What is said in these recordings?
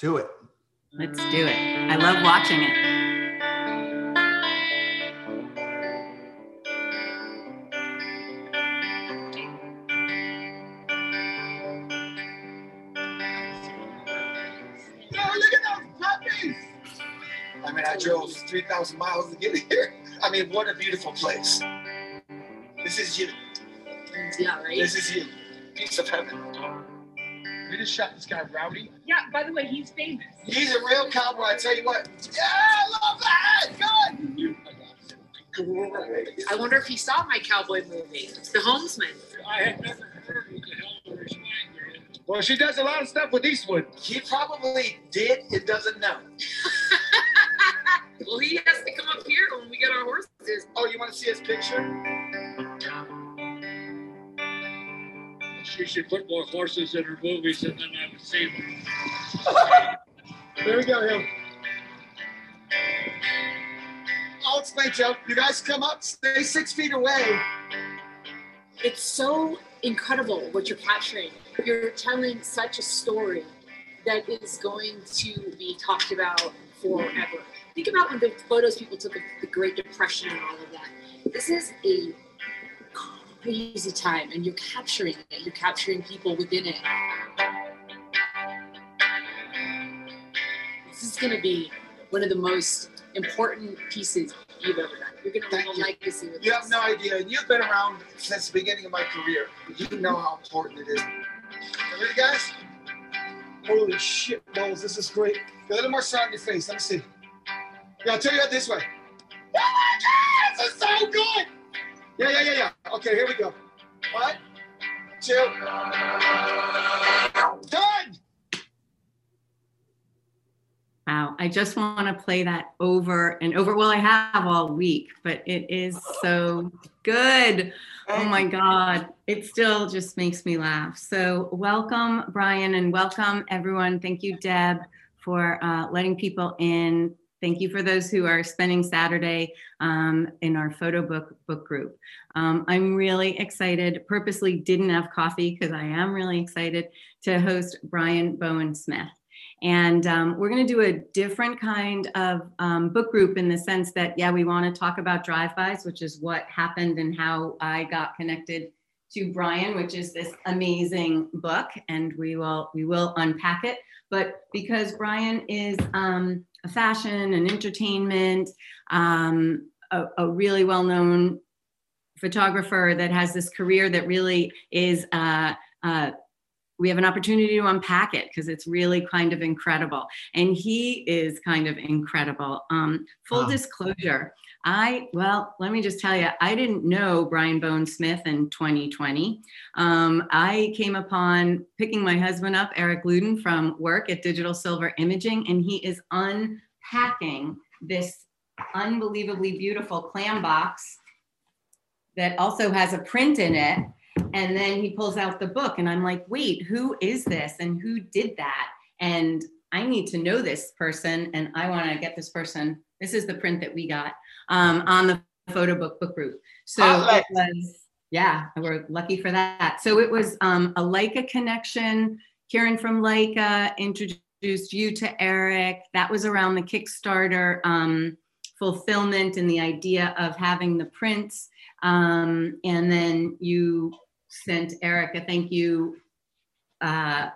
do it. Let's do it. I love watching it. Look at those puppies! I mean, I drove 3,000 miles to get here. I mean, what a beautiful place. This is you. Yeah, right? This is you. Piece of heaven. We just shot this guy Rowdy. Yeah, by the way, he's famous. He's a real cowboy. I tell you what. Yeah, I love that. Good. I wonder if he saw my cowboy movie, The Homesman. I had never heard what the hell her. Well, she does a lot of stuff with Eastwood. He probably did. It doesn't know. well, he has to come up here when we get our horses. Oh, you want to see his picture? She should put more horses in her movies and then I would see them. There we go, him. I'll explain, Joe. You guys come up, stay six feet away. It's so incredible what you're capturing. You're telling such a story that is going to be talked about forever. Think about when the photos people took of the Great Depression and all of that. This is a crazy time, and you're capturing it. You're capturing people within it. This is going to be one of the most important pieces you've ever done. You're going to leave a you. legacy with You this. have no idea. And you've been around since the beginning of my career. You know how important it is. Ready, guys? Holy shit, balls. This is great. A little more sun on your face. Let me see. Yeah, I'll tell you that this way. Oh my God, this is so good. Yeah, yeah, yeah, yeah. Okay, here we go. One, two, done. Wow, I just want to play that over and over. Well, I have all week, but it is so good. Oh my God. It still just makes me laugh. So, welcome, Brian, and welcome, everyone. Thank you, Deb, for uh, letting people in. Thank you for those who are spending Saturday um, in our photo book book group. Um, I'm really excited. Purposely didn't have coffee because I am really excited to host Brian Bowen Smith. And um, we're going to do a different kind of um, book group in the sense that, yeah, we want to talk about drive-bys, which is what happened and how I got connected to Brian, which is this amazing book, and we will we will unpack it. But because Brian is um, fashion and entertainment, um, a, a really well-known photographer that has this career that really is uh, uh, we have an opportunity to unpack it because it's really kind of incredible. And he is kind of incredible. Um, full Wow. disclosure, I, well, let me just tell you, I didn't know Brian Bowen Smith in 2020. Um, I came upon picking my husband up, Eric Luden, from work at Digital Silver Imaging, and he is unpacking this unbelievably beautiful clam box that also has a print in it and then he pulls out the book and i'm like wait who is this and who did that and i need to know this person and i want to get this person this is the print that we got um, on the photo book book group. So Outlet. it was yeah we're lucky for that. So it was um, a leica connection. Karen from leica introduced you to eric. That was around the kickstarter um, fulfillment and the idea of having the prints. Um, and then you sent Eric a thank you uh,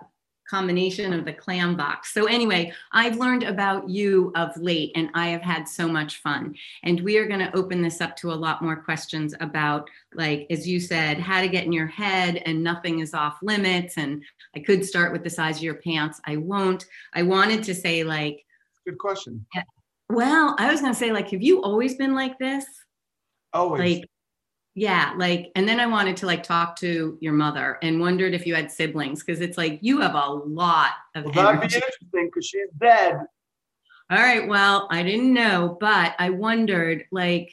combination of the clam box. So anyway, I've learned about you of late and I have had so much fun. And we are going to open this up to a lot more questions about like, as you said, how to get in your head and nothing is off limits. And I could start with the size of your pants. I won't. I wanted to say like, Good question. well, I was going to say like, have you always been like this? Always. like yeah like and then i wanted to like talk to your mother and wondered if you had siblings because it's like you have a lot of Well, that'd be interesting because she's dead. all right well i didn't know but i wondered like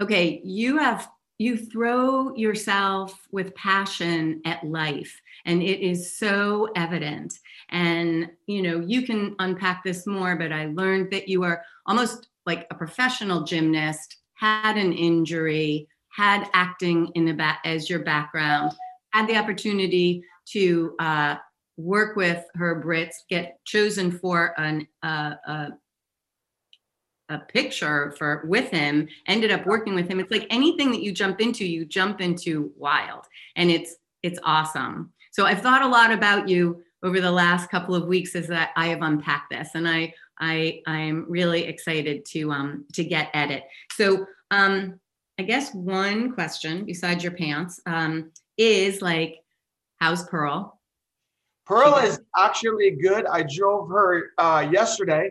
okay you have you throw yourself with passion at life and it is so evident and you know you can unpack this more but i learned that you are almost like a professional gymnast had an injury had acting in the back as your background had the opportunity to uh, work with Herb Ritts, get chosen for an uh, a a picture for with him, ended up working with him. It's like anything that you jump into, you jump into wild, and it's it's awesome. So I've thought a lot about you over the last couple of weeks as that I have unpacked this, and I I I'm really excited to um to get at it. So um I guess one question besides your pants um is like, how's Pearl? Pearl is actually good. I drove her uh, yesterday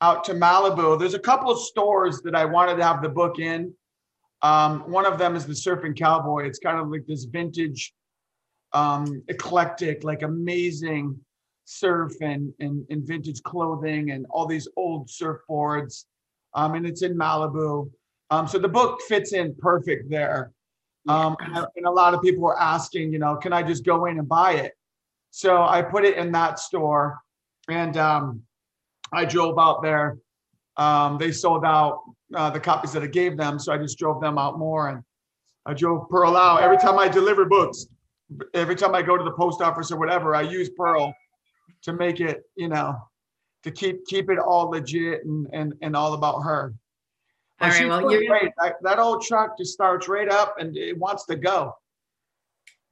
out to Malibu. There's a couple of stores that I wanted to have the book in. Um, one of them is the Surfing Cowboy. It's kind of like this vintage, um, eclectic, like amazing surf and, and, and vintage clothing and all these old surfboards. Um, and it's in Malibu. Um, so the book fits in perfect there. Um, and, a lot of people were asking, you know, can I just go in and buy it? So I put it in that store and um, I drove out there. Um, they sold out uh, the copies that I gave them. So I just drove them out more and I drove Pearl out. Every time I deliver books, every time I go to the post office or whatever, I use Pearl to make it, you know, to keep keep it all legit and and, and all about her. All right, well, you're- great. That, that old truck just starts right up and it wants to go.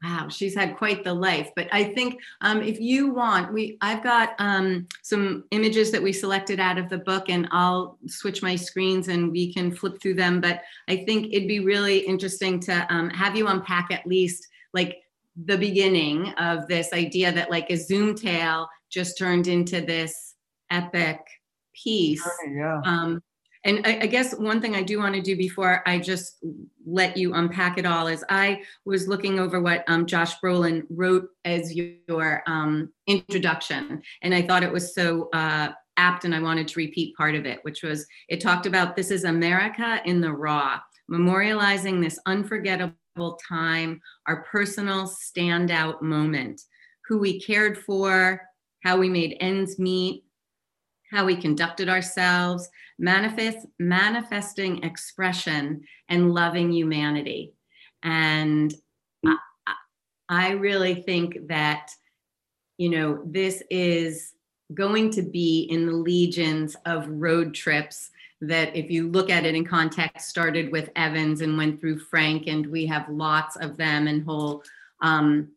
Wow, she's had quite the life. But I think um, if you want, we I've got um, some images that we selected out of the book, and I'll switch my screens and we can flip through them. But I think it'd be really interesting to um, have you unpack at least like the beginning of this idea that like a Zoomtail just turned into this epic piece. Yeah. And I, I guess one thing I do want to do before I just let you unpack it all is I was looking over what um, Josh Brolin wrote as your um, introduction, and I thought it was so uh, apt, and I wanted to repeat part of it, which was it talked about this is America in the raw, memorializing this unforgettable time, our personal standout moment, who we cared for, how we made ends meet, how we conducted ourselves, manifest manifesting expression and loving humanity. And I, I- really think that, you know, this is going to be in the legions of road trips that if you look at it in context started with evans and went through frank and we have lots of them and whole um,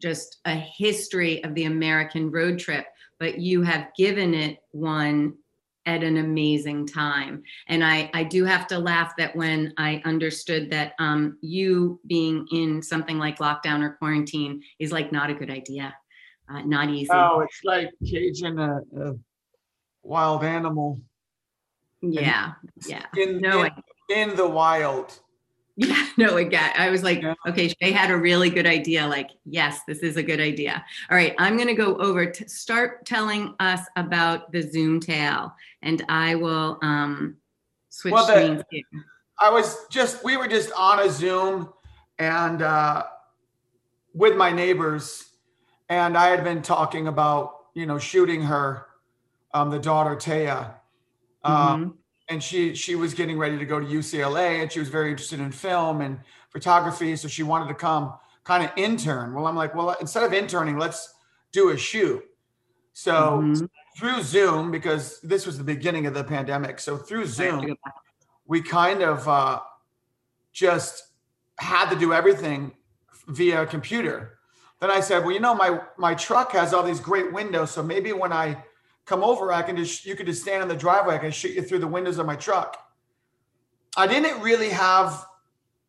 just a history of the american road trip but you have given it one at an amazing time. And I, I do have to laugh that when I understood that um, you being in something like lockdown or quarantine is like not a good idea, uh, not easy. Oh, it's like caging a, a wild animal yeah, yeah. in, No, in, in the wild. Yeah, no, again, I was like, okay, Shay had a really good idea. Like, yes, this is a good idea. All right, I'm going to go over to start telling us about the Zoomtail, and I will um, switch Well, the-. I was just, we were just on a Zoom and uh, with my neighbors, and I had been talking about, you know, shooting her, um, the daughter Taya. Um, Mhm. And she she was getting ready to go to UCLA and she was very interested in film and photography so she wanted to come kind of intern well I'm like well instead of interning let's do a shoot so Mhm. through Zoom because this was the beginning of the pandemic so through I have to Zoom we kind of uh, just had to do everything via computer. Then I said, well, you know, my my truck has all these great windows, so maybe when I come over, I can just you could just stand in the driveway. I can shoot you through the windows of my truck. I didn't really have,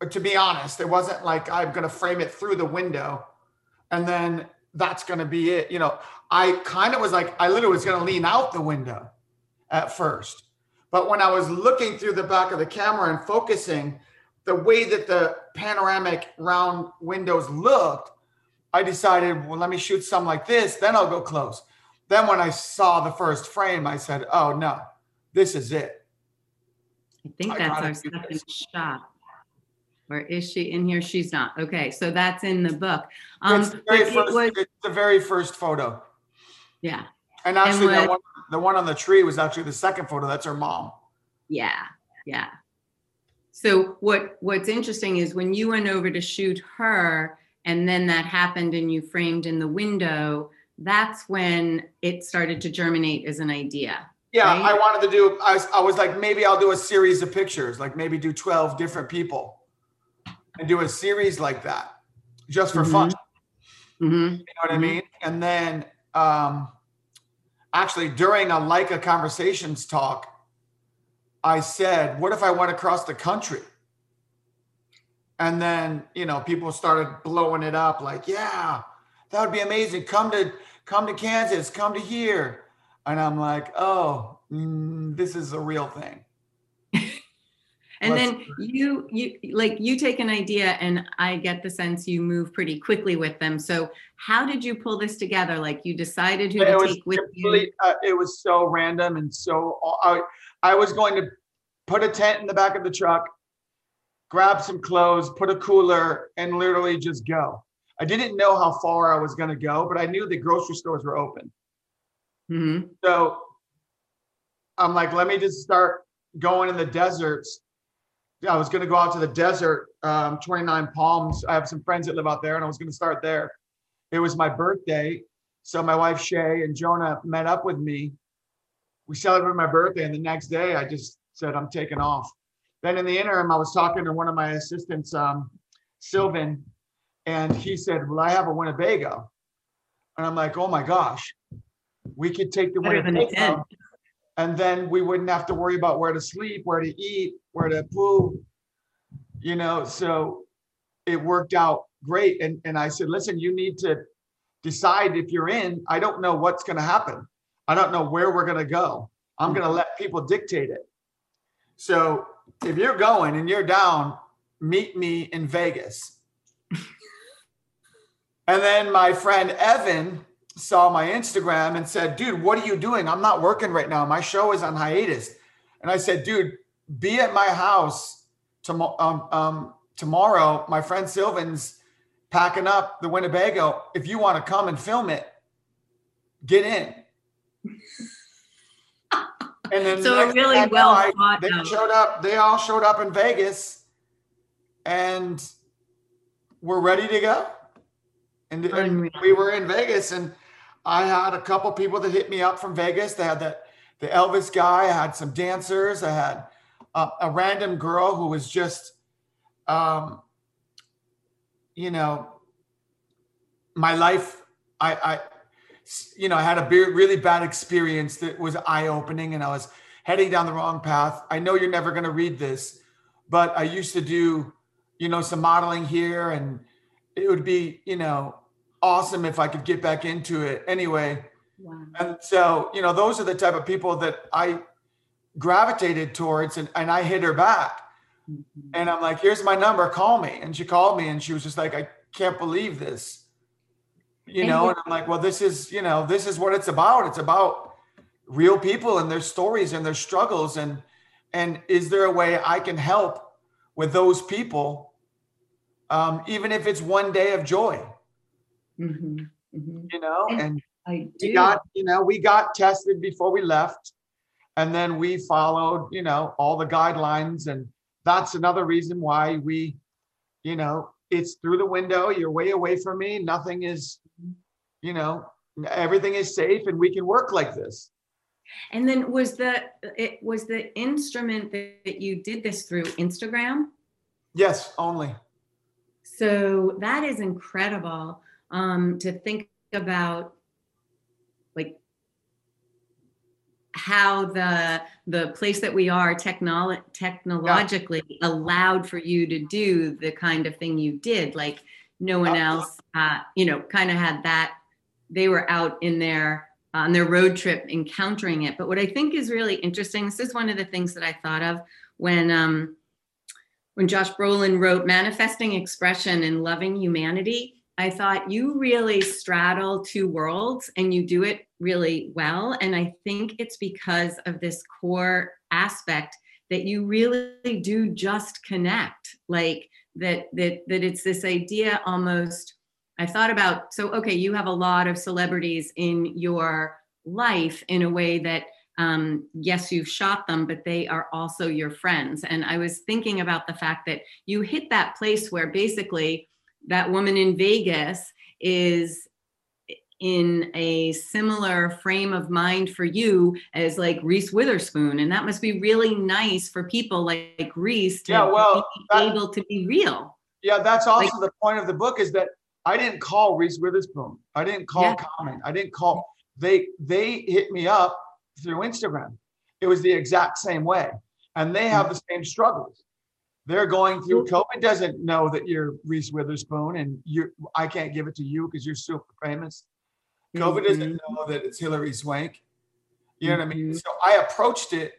to be honest, it wasn't like I'm going to frame it through the window, and then that's going to be it. You know, I kind of was like, I literally was going to lean out the window at first. But when I was looking through the back of the camera and focusing, the way that the panoramic round windows looked, I decided, well, let me shoot some like this, then I'll go close. Then when I saw the first frame, I said, oh no, this is it. I think I that's our second this. shot. Or is she in here? She's not. Okay, so that's in the book. Um, it's, the very but it first, was- it's the very first photo. yeah, And actually, the, what- one, the one on the tree was actually the second photo. That's her mom. yeah, yeah. So what what's interesting is when you went over to shoot her and then that happened and you framed in the window, that's when it started to germinate as an idea. Yeah, Right? I wanted to do, I was, I was like, maybe I'll do a series of pictures, like maybe do 12 different people and do a series like that just for fun. hmm You know what I Mhm. mean? And then um actually during a Leica conversations talk, I said, what if I went across the country? And then, you know, people started blowing it up like, yeah, that would be amazing. Come to come to Kansas, come to here. And I'm like, oh, mm, this is a real thing. And Let's then you, you, like you take an idea and I get the sense you move pretty quickly with them. So how did you pull this together? Like you decided who it to take with you? uh, it was so random and so I, I was going to put a tent in the back of the truck grab some clothes put a cooler and literally just go i didn't know how far i was going to go but i knew the grocery stores were open Mhm. so i'm like let me just start going in the deserts yeah, i was going to go out to the desert um, 29 palms i have some friends that live out there and i was going to start there it was my birthday so my wife Shay and Jonah met up with me. We celebrated my birthday, and the next day I just said I'm taking off. Then in the interim, I was talking to one of my assistants, um, Sylvan, and he said, "Well, I have a Winnebago," and I'm like, "Oh my gosh, we could take the Better than a tent. Winnebago, and then we wouldn't have to worry about where to sleep, where to eat, where to poo, you know." So it worked out great, and and I said, "Listen, you need to." decide if you're in. I don't know what's going to happen. I don't know where we're going to go. I'm going to let people dictate it. So if you're going and you're down, meet me in Vegas. And then my friend Evan saw my Instagram and said, dude, what are you doing? I'm not working right now. My show is on hiatus. And I said, dude, be at my house tomorrow. Um, um, tomorrow. My friend Sylvan's packing up the Winnebago. If you want to come and film it, get in. And then So the really thing I know, well I- thought they out. showed up. They all showed up in Vegas, and we're ready to go. And, and we were in Vegas, and I had a couple people that hit me up from Vegas. They had that the Elvis guy. I had some dancers. I had uh, a random girl who was just, um, you know, my life. I, I, you know, I had a be- really bad experience that was eye opening, and I was heading down the wrong path. I know you're never going to read this, but I used to do, you know, some modeling here, and it would be, you know, awesome if I could get back into it. Anyway, Wow. and so, you know, those are the type of people that I gravitated towards, and, and I hit her back. Mhm. And I'm like, here's my number, call me. And she called me and she was just like, I can't believe this. You And know, you- and I'm like, well, this is, you know, this is what it's about. It's about real people and their stories and their struggles. And and is there a way I can help with those people? Um, even if it's one day of joy, Mhm. Mhm. you know, And- I we do. got, you know, we got tested before we left. And then we followed, you know, all the guidelines. And that's another reason why we, you know, it's through the window. You're way away from me. Nothing is, you know, everything is safe and we can work like this. And then was the it was the instrument that you did this through Instagram? Yes, only. So that is incredible um, to think about, like how the the place that we are technolo- technologically allowed for you to do the kind of thing you did. Like no one Uh, else, uh, you know, kind of had that. They were out in their on their road trip encountering it. But what I think is really interesting, this is one of the things that I thought of when um, when Josh Brolin wrote Manifesting Expression and Loving Humanity, I thought you really straddle two worlds and you do it really well. And I think it's because of this core aspect that you really do just connect. Like that that that it's this idea almost I thought about so okay, you have a lot of celebrities in your life in a way that um, yes, you've shot them, but they are also your friends. And I was thinking about the fact that you hit that place where basically that woman in Vegas is in a similar frame of mind for you as like Reese Witherspoon. And that must be really nice for people like, like Reese to Yeah, well, be that- able to be real. Yeah, that's also Like- the point of the book is that I didn't call Reese Witherspoon. I didn't call Yeah. Common. I didn't call. They they hit me up through Instagram. It was the exact same way, and they have mm. the same struggles. They're going through. COVID doesn't know that you're Reese Witherspoon, and you. I can't give it to you because you're super famous. COVID doesn't Mhm. know that it's Hilary Swank. You know what I mean? Mhm. So I approached it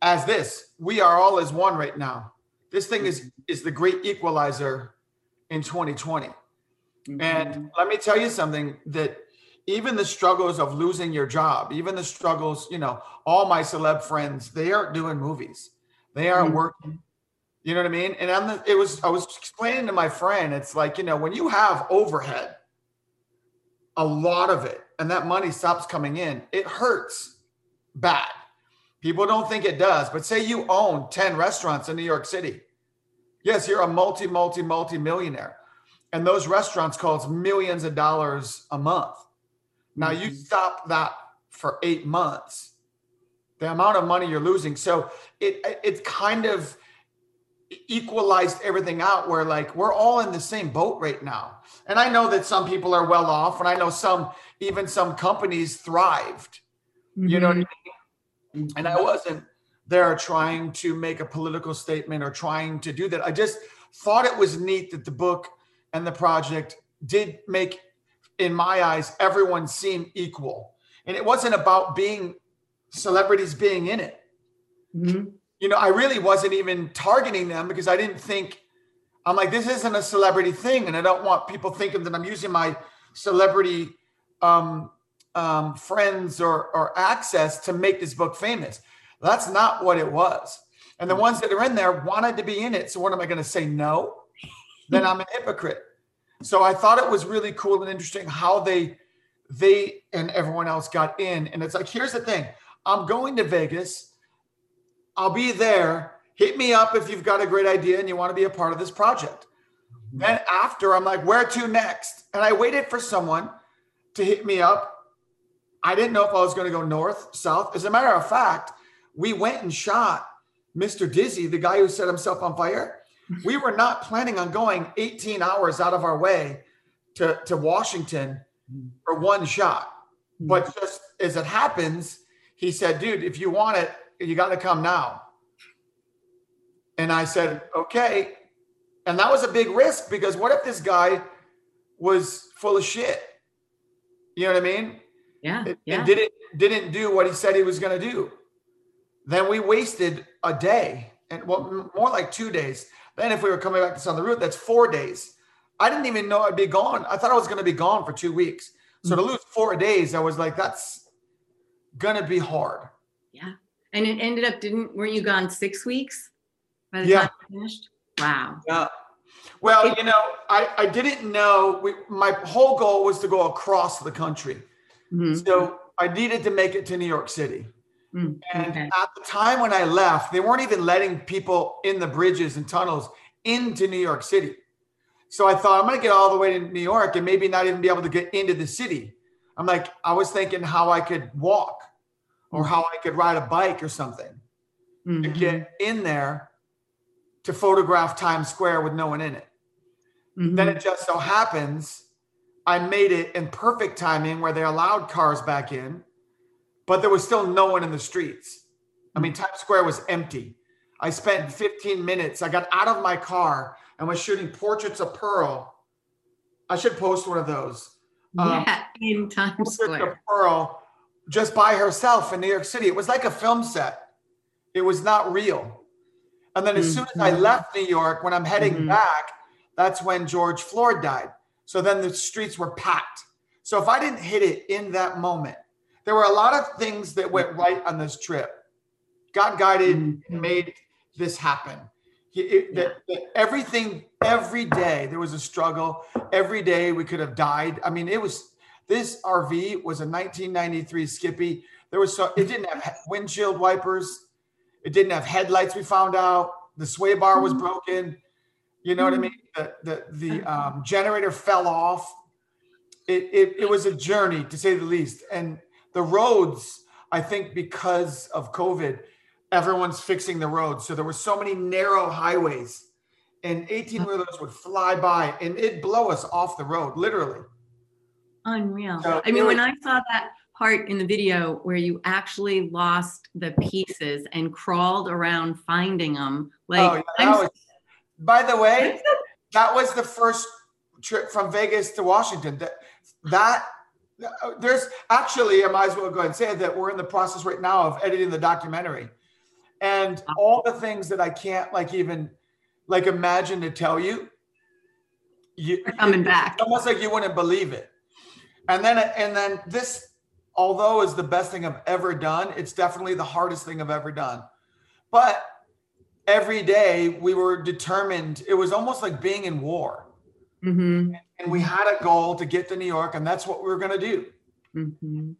as this. We are all as one right now. This thing is is the great equalizer in 2020. Mhm. And let me tell you something that even the struggles of losing your job, even the struggles, you know, all my celeb friends, they aren't doing movies. They aren't Mhm. working. You know what I mean? And I'm the, it was I was explaining to my friend, it's like, you know, when you have overhead, a lot of it, and that money stops coming in, it hurts bad. People don't think it does, but say you own 10 restaurants in New York City. Yes, you're a multi, multi, multi millionaire. And those restaurants cost millions of dollars a month. Now you Mhm. stop that for eight months, the amount of money you're losing. So it it kind of equalized everything out where like we're all in the same boat right now. And I know that some people are well off, and I know some even some companies thrived. You know what I mean? And I wasn't there trying to make a political statement or trying to do that. I just thought it was neat that the book and the project did make, in my eyes, everyone seem equal. And it wasn't about being celebrities being in it. Mhm. You know, I really wasn't even targeting them because I didn't think, I'm like, this isn't a celebrity thing. And I don't want people thinking that I'm using my celebrity um, um, friends or, or access to make this book famous. That's not what it was. And the ones that are in there wanted to be in it. So what am I going to say no? Then I'm a hypocrite. So I thought it was really cool and interesting how they they and everyone else got in. And it's like, here's the thing. I'm going to Vegas. I'll be there. Hit me up if you've got a great idea and you want to be a part of this project. Mm-hmm. Then after, I'm like, where to next? And I waited for someone to hit me up. I didn't know if I was going to go north, south. As a matter of fact, we went and shot Mr. Dizzy, the guy who set himself on fire. Mm-hmm. We were not planning on going 18 hours out of our way to, to Washington mm-hmm. for one shot. But just as it happens, he said, dude, if you want it, you got to come now. And I said, okay. And that was a big risk because what if this guy was full of shit? You know what I mean? Yeah. and Yeah. didn't didn't do what he said he was going to do. Then we wasted a day and well, more like two days. Then if we were coming back to the Route, that's four days. I didn't even know I'd be gone. I thought I was going to be gone for two weeks. So to mm. lose four days, I was like, that's gonna be hard. Yeah. And it ended up didn't weren't you gone six weeks by the Yeah. time you finished? Wow. Yeah. Well, you know, I, I didn't know. We, my whole goal was to go across the country. Mhm. So I needed to make it to New York City. Mm, And okay. at the time when I left, they weren't even letting people in the bridges and tunnels into New York City. So I thought I'm going to get all the way to New York and maybe not even be able to get into the city. I'm like, I was thinking how I could walk or how I could ride a bike or something to Mhm. get in there to photograph Times Square with no one in it. Mhm. Then it just so happens I made it in perfect timing where they allowed cars back in, but there was still no one in the streets. I mean, Times Square was empty. I spent 15 minutes. I got out of my car and was shooting portraits of Pearl. I should post one of those. um, yeah, in Times Portraits of Square. Pearl just by herself in New York City. It was like a film set. It was not real. And then as soon as I Mhm. left New York, when I'm heading Mhm. back, that's when George Floyd died. So then the streets were packed. So if I didn't hit it in that moment, there were a lot of things that went right on this trip. God guided Mhm. and made this happen. He, it, that, that everything, every day there was a struggle. Every day we could have died. I mean, it was this RV was a 1993 Skippy. There was so it didn't have windshield wipers. It didn't have headlights. We found out the sway bar was mm-hmm. broken. You know what I mm-hmm. mean? The the the um, generator fell off. It, it it was a journey to say the least, and the roads. I think because of COVID, everyone's fixing the roads, so there were so many narrow highways, and eighteen uh-huh. wheelers would fly by, and it'd blow us off the road, literally. Unreal. So I mean, when I saw that part in the video where you actually lost the pieces and crawled around finding them, Oh, like, yeah, was, by the way, that was the first trip from Vegas to Washington. That that uh, there's actually, I might as well go ahead and say that we're in the process right now of editing the documentary, and all the things that I can't like even like imagine to tell you. You coming back. almost like you wouldn't believe it. And then and then this, although is the best thing I've ever done, it's definitely the hardest thing I've ever done. But every day we were determined. It was almost like being in war, hmm and we had a goal to get to New York, and that's what we were going to do. hmm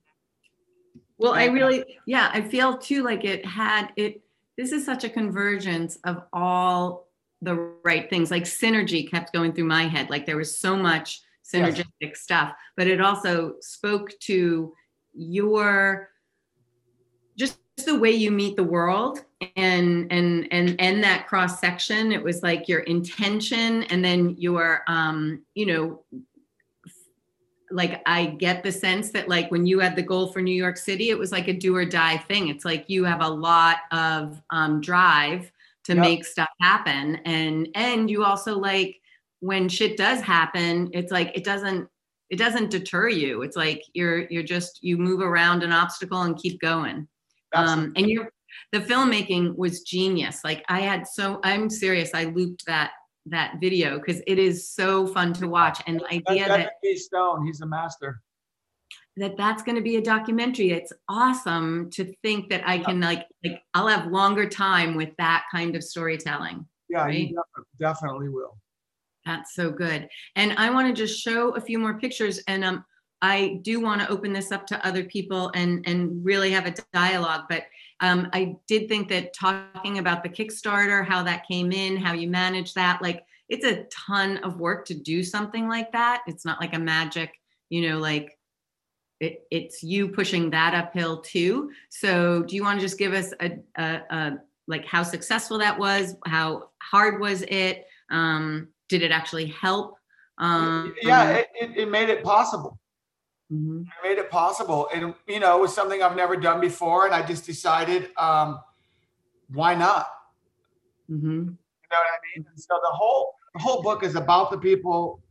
Well, I really, yeah, I feel too like it had it. This is such a convergence of all the right things. Like synergy kept going through my head. Like there was so much synergistic stuff, but it also spoke to your just the way you meet the world and and and and that cross section it was like your intention and then your um you know like I get the sense that like when you had the goal for New York City, it was like a do or die thing. It's like you have a lot of um, drive to Yep. make stuff happen, and and you also like when shit does happen, it's like it doesn't it doesn't deter you. It's like you're you're just you move around an obstacle and keep going. Um, and you're the filmmaking was genius. Like I had so I'm serious. I looped that that video because it is so fun to watch, and the idea that B. Stone. He's a master. that that's going to be a documentary it's awesome to think that i can like like i'll have longer time with that kind of storytelling Yeah, Right. you definitely will. That's so good and i want to just show a few more pictures and um i do want to open this up to other people and and really have a dialogue but um i did think that talking about the kickstarter how that came in how you manage that like it's a ton of work to do something like that it's not like a magic you know like it, it's you pushing that uphill too. So do you want to just give us a, a, a like how successful that was? How hard was it? Um, did it actually help? Um, yeah, it, it, it made it possible. mhm, It made it possible. And, you know, it was something I've never done before. And I just decided, um, why not? mhm. You know what I mean? And so the whole the whole book is about the people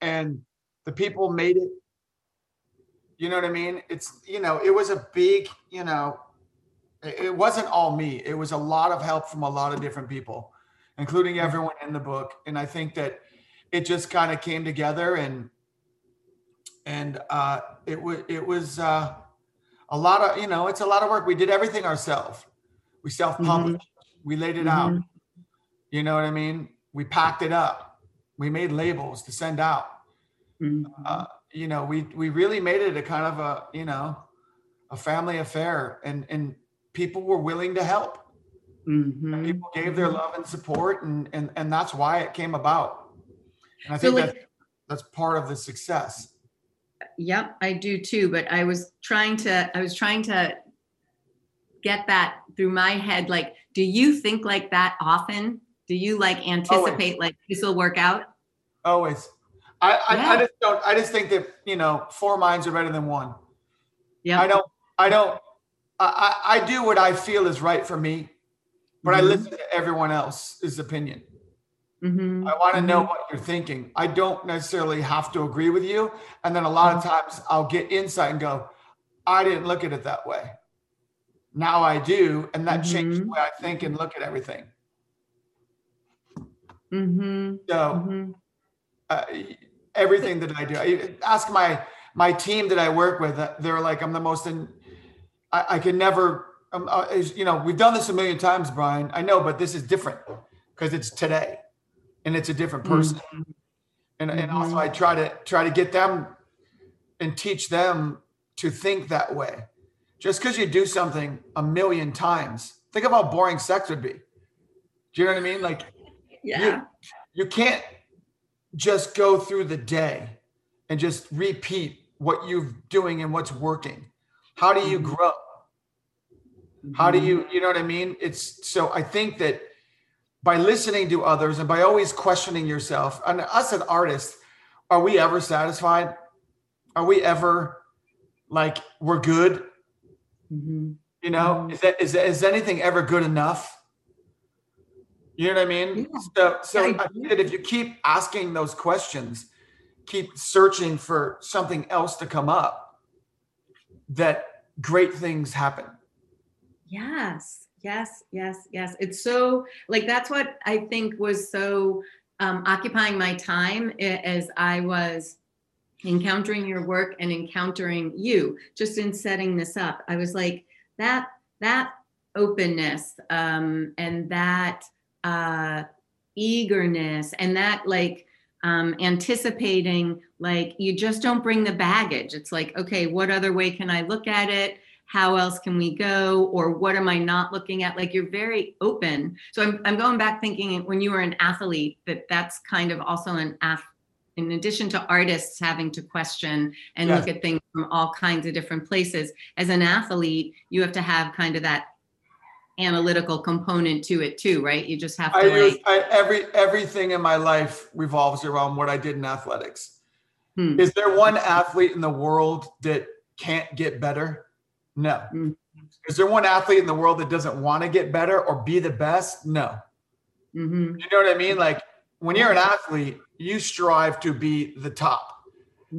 and the people made it. You know what I mean? It's you know, it was a big, you know, it wasn't all me. It was a lot of help from a lot of different people, including everyone in the book. And I think that it just kind of came together and and uh it was it was uh a lot of, you know, it's a lot of work. We did everything ourselves. We self-published. We laid it out. Mhm. You know what I mean? We packed it up. We made labels to send out. Mhm. Uh, you know, we we really made it a kind of a you know a family affair, and and people were willing to help. Mhm. People gave their love and support, and and and that's why it came about. And I So, think like- that that's part of the success. Yep, I do too. But I was trying to, I was trying to get that through my head. Like, do you think like that often? Do you like anticipate like this will work out? Always. I, I, I just don't. I just think that you know four minds are better than one. Yeah. I don't. I don't. I, I do what I feel is right for me, but I Mhm. listen to everyone else's opinion. Mhm. I want to know what you're thinking. I don't necessarily have to agree with you, and then a lot of times I'll get insight and go, "I didn't look at it that way." Now I do, and that changes the Mhm. way I think and look at everything. So uh, everything that I do. I ask my my team that I work with. uh, They're like, I'm the most in. I, I can never. Um, uh, is, you know, we've done this a million times, Brian. I know, but this is different because it's today, and it's a different person. And and also, I try to try to get them and teach them to think that way. Just because you do something a million times, think of how boring sex would be. Do you know what I mean? Like Yeah. you can't just go through the day and just repeat what you're doing and what's working. How do you Mhm. grow? How do Mhm. you, you know what I mean? It's so I think that by listening to others and by always questioning yourself, and us as artists, are we ever satisfied? Are we ever like we're good? Mhm. You know, Mhm. is that is is anything ever good enough? You know what I mean? Yeah. So so Yeah, I I think that if you keep asking those questions, keep searching for something else to come up, that great things happen. Yes, yes, yes, yes. It's so like that's what I think was so um, occupying my time as I was encountering your work and encountering you just in setting this up. I was like that that openness um, and that uh, eagerness and that like um, anticipating like you just don't bring the baggage. It's like okay, what other way can I look at it? How else can we go or what am i not looking at like you're very open so i'm, I'm going back thinking when you were an athlete that that's kind of also an ath in addition to artists having to question and Yes. look at things from all kinds of different places as an athlete you have to have kind of that analytical component to it too right you just have I to use I, every everything in my life revolves around what I did in athletics. hmm, Is there one athlete in the world that can't get better? No. Mm. Is there one athlete in the world that doesn't want to get better or be the best? No. mhm, You know what I mean? Like when you're an athlete, you strive to be the top.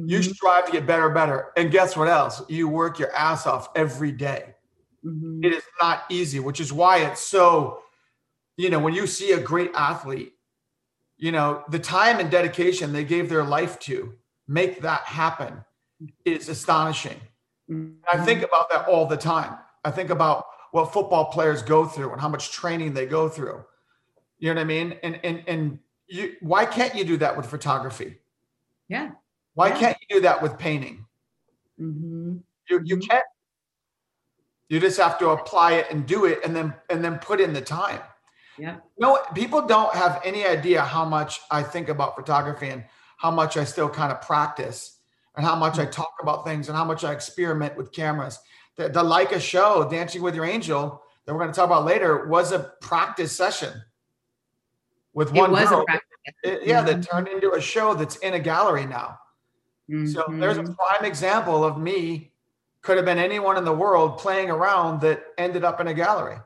You mhm, strive to get better and better. And guess what else? You work your ass off every day. mhm. It is not easy, which is why it's so, you know, when you see a great athlete, you know, the time and dedication they gave their life to make that happen is astonishing. Mhm. I think about that all the time. I think about what football players go through and how much training they go through. You know what I mean? And and and you why can't you do that with photography? yeah Why Yeah. can't you do that with painting? Mm-hmm. You you Mhm. can't. You just have to apply it and do it and then and then put in the time. yeah No, people don't have any idea how much I think about photography and how much I still kind of practice and how much I talk about things and how much I experiment with cameras. The, the Leica show, Dancing with Your Angel, that we're going to talk about later, was a practice session with one girl. a practice It- yeah, that turned into a show that's in a gallery now. So there's a Mhm. prime example of me. Could have been anyone in the world playing around that ended up in a gallery.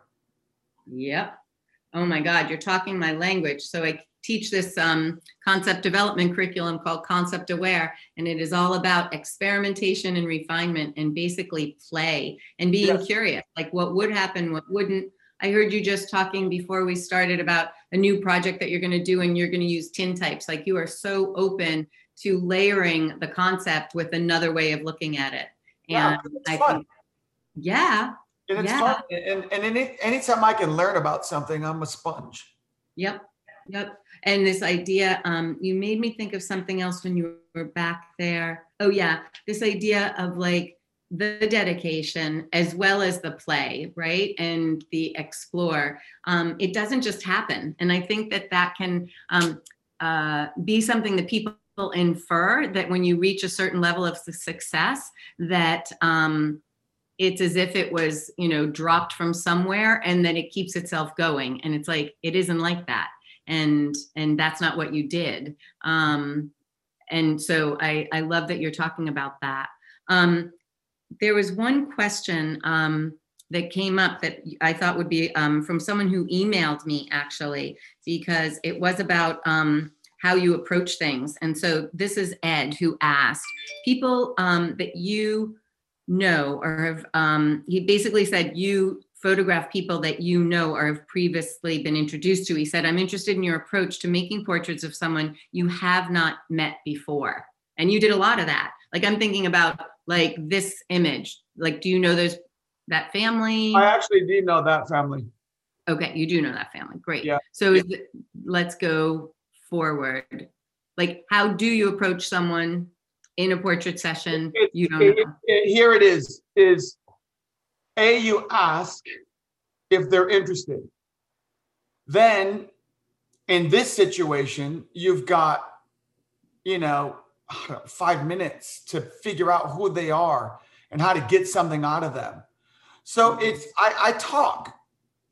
Yep. Oh my God, you're talking my language. So I teach this um, concept development curriculum called Concept Aware, and it is all about experimentation and refinement and basically play and being Yes. curious, like what would happen, what wouldn't. I heard you just talking before we started about a new project that you're going to do, and you're going to use tin types. Like you are so open to layering the concept with another way of looking at it. Yeah, And it's I fun. think, yeah, And it's Yeah. fun. And, and any, anytime I can learn about something, I'm a sponge. Yep, yep. And this idea, um, you made me think of something else when you were back there. Oh yeah, this idea of like the dedication as well as the play, right? And the explore. Um, it doesn't just happen, and I think that that can um, uh, be something that people infer that when you reach a certain level of success, that um, it's as if it was you know dropped from somewhere and then it keeps itself going and it's like it isn't like that and and that's not what you did. Um and so i i love that you're talking about that. Um there was one question um that came up that i thought would be um, from someone who emailed me actually because it was about um how you approach things. And so this is ed who asked people um, that you know or have um, he basically said you photograph people that you know or have previously been introduced to. He said i'm interested in your approach to making portraits of someone you have not met before. And you did a lot of that. Like i'm thinking about like this image. Like do you know those that family? I actually do know that family. okay you do know that family. Great. Yeah. so is it, let's go forward. Like how do you approach someone in a portrait session It- you don't it- know? here it is, is A, you ask if they're interested. Then in this situation, you've got, you know, five minutes to figure out who they are and how to get something out of them. So mm-hmm. it's I, I talk,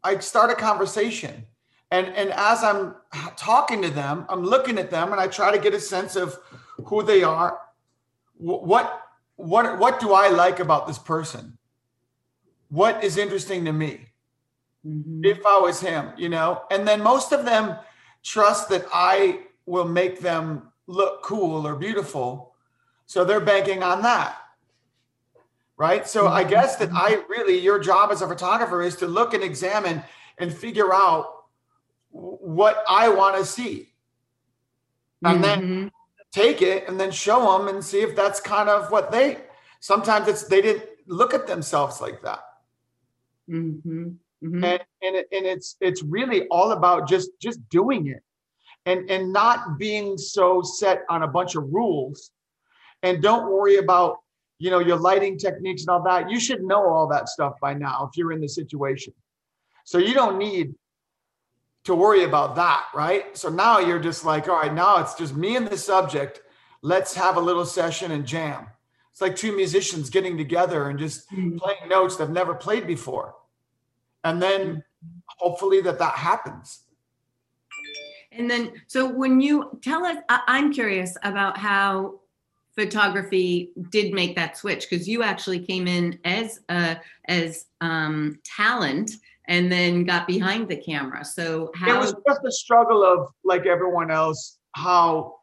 I start a conversation, and and as I'm talking to them, I'm looking at them, and I try to get a sense of who they are, what what what do I like about this person, what is interesting to me, Mhm. if I was him, you know, and then most of them trust that I will make them look cool or beautiful. So they're banking on that. Right. So I guess that I really, your job as a photographer is to look and examine and figure out what I want to see. And then Mhm. take it and then show them and see if that's kind of what they sometimes it's they didn't look at themselves like that. Mhm. Mhm. and and, it, and it's it's really all about just just doing it. And and not being so set on a bunch of rules. And don't worry about you know your lighting techniques and all that. You should know all that stuff by now if you're in the situation. So you don't need to worry about that right? So now you're just like all right now it's just me and the subject. Let's have a little session and jam. It's like two musicians getting together and just Mhm. playing notes they've never played before and then hopefully that that happens And then, so when you tell us, I, I'm curious about how photography did make that switch because you actually came in as a as um, talent and then got behind the camera. So it was just a struggle of like everyone else how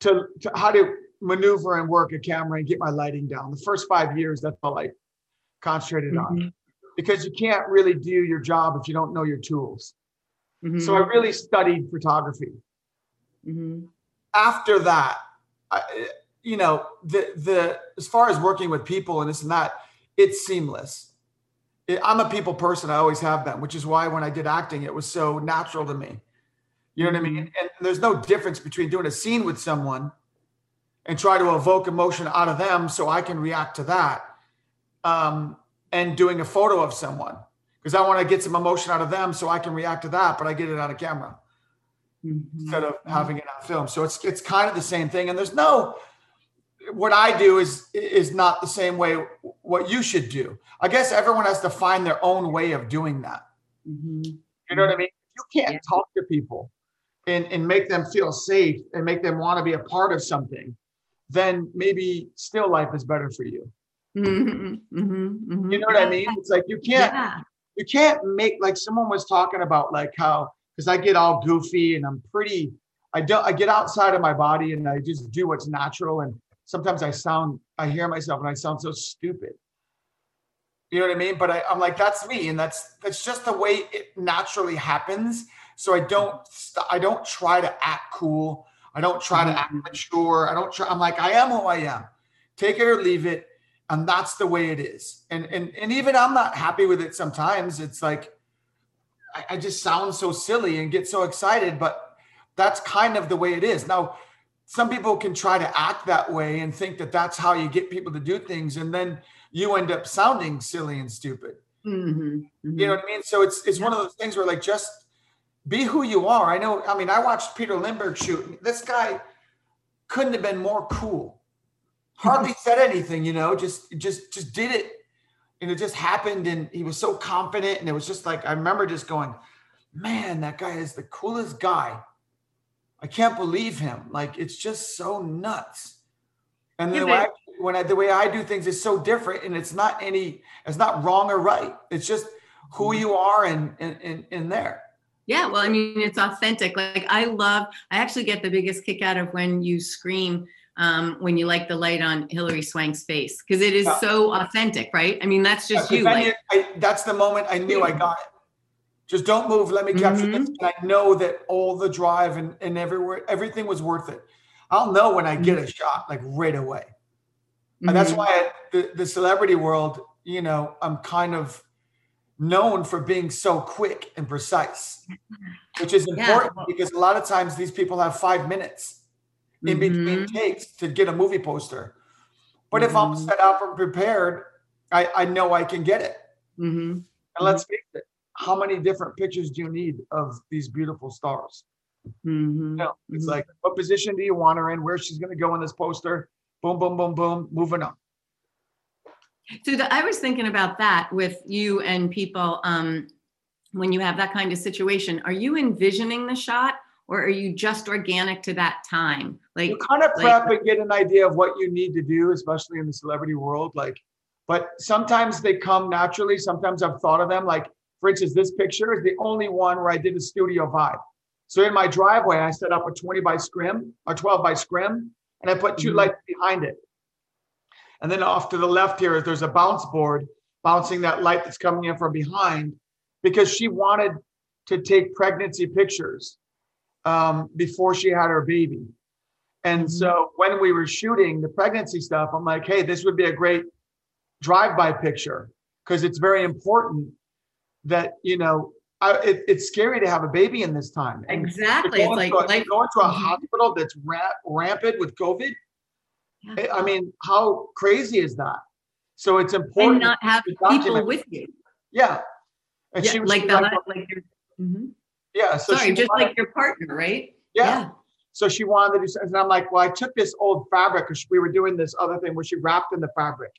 to, to how to maneuver and work a camera and get my lighting down the first five years that's all i concentrated on Mhm. Because you can't really do your job if you don't know your tools Mhm. so i really studied photography Mhm. after that, I, you know, the the as far as working with people and this and that, it's seamless. It- I'm a people person. I always have been, which is why when I did acting, it was so natural to me. You know what I mean? And there's no difference between doing a scene with someone and try to evoke emotion out of them so I can react to that, um, and doing a photo of someone because I want to get some emotion out of them so I can react to that, but I get it on a camera Mhm. instead of having it on film. So it's it's kind of the same thing. And there's no what I do is is not the same way what you should do. I guess everyone has to find their own way of doing that. Mhm. You know what I mean? You can't Yeah. talk to people and, and make them feel safe and make them want to be a part of something, then maybe still life is better for you. Mhm. Mhm. Mhm. You know what I mean? It's like you can't Yeah. you can't make like someone was talking about like how because I get all goofy and I'm pretty I don't I get outside of my body and I just do what's natural and sometimes I sound I hear myself and I sound so stupid. You know what I mean? But I, I'm like that's me and that's that's just the way it naturally happens. So I don't I don't try to act cool. I don't try to act mature. I don't try. I'm like I am who I am. Take it or leave it and that's the way it is. And and and even i'm not happy with it sometimes. It's like I, I just sound so silly and get so excited but that's kind of the way it is. Now some people can try to act that way and think that that's how you get people to do things and then you end up sounding silly and stupid. Mhm. you know what i mean? So it's it's one of those things where like just be who you are. I know i mean i watched peter lindbergh shoot this guy couldn't have been more cool hardly said anything you know just just just did it. And it just happened and he was so confident and it was just like i remember just going man that guy is the coolest guy. I can't believe him. Like it's just so nuts. And the way I, when I the way I do things is so different and it's not any it's not wrong or right. It's just who mm-hmm. you are and in, in, in there. Yeah, well, I mean, it's authentic. Like I love, I actually get the biggest kick out of when you scream um, when you like the light on Hilary Swank's face because it is Yeah. so authentic, right? I mean, that's just Because you. Like, I, that's the moment I knew I got it. Just don't move. Let me capture Mm-hmm. this. And I know that all the drive and, and everywhere, everything was worth it. I'll know when I get a shot like right away. And that's Mhm. why I, the, the celebrity world, you know, I'm kind of known for being so quick and precise, which is Yeah. important because a lot of times these people have five minutes in between Mhm. takes to get a movie poster. But if I'm Mhm. set up and prepared, I, I know I can get it. Mhm. And let's face it, how many different pictures do you need of these beautiful stars? Mhm. No, it's Mhm. like, what position do you want her in? Where she's gonna go in this poster? Boom, boom, boom, boom, moving on. So the, I was thinking about that with you and people. Um, when you have that kind of situation, are you envisioning the shot, or are you just organic to that time? Like, You kind of like- prep and get an idea of what you need to do, especially in the celebrity world. Like, but sometimes they come naturally. Sometimes I've thought of them. Like, for instance, this picture is the only one where I did a studio vibe. So in my driveway, I set up a 20 by scrim or 12 by scrim, and I put 2 Mhm. lights behind it. And then off to the left here, there's a bounce board bouncing that light that's coming in from behind because she wanted to take pregnancy pictures um, before she had her baby. And Mhm. so when we were shooting the pregnancy stuff, I'm like, hey, this would be a great drive-by picture because it's very important that you know I, it, it's scary to have a baby in this time. And exactly. It's like, a- like go into a Mhm. hospital that's ra- rampant with COVID. Yeah. I- mean, how crazy is that? So it's and important. not have people document- with you. Yeah. And Yeah, she was like the like, like Mhm. Yeah. So sorry, she just wanted- like your partner, right? yeah. So she wanted to do something. And I'm like, well, I took this old fabric because we were doing this other thing where she wrapped in the fabric.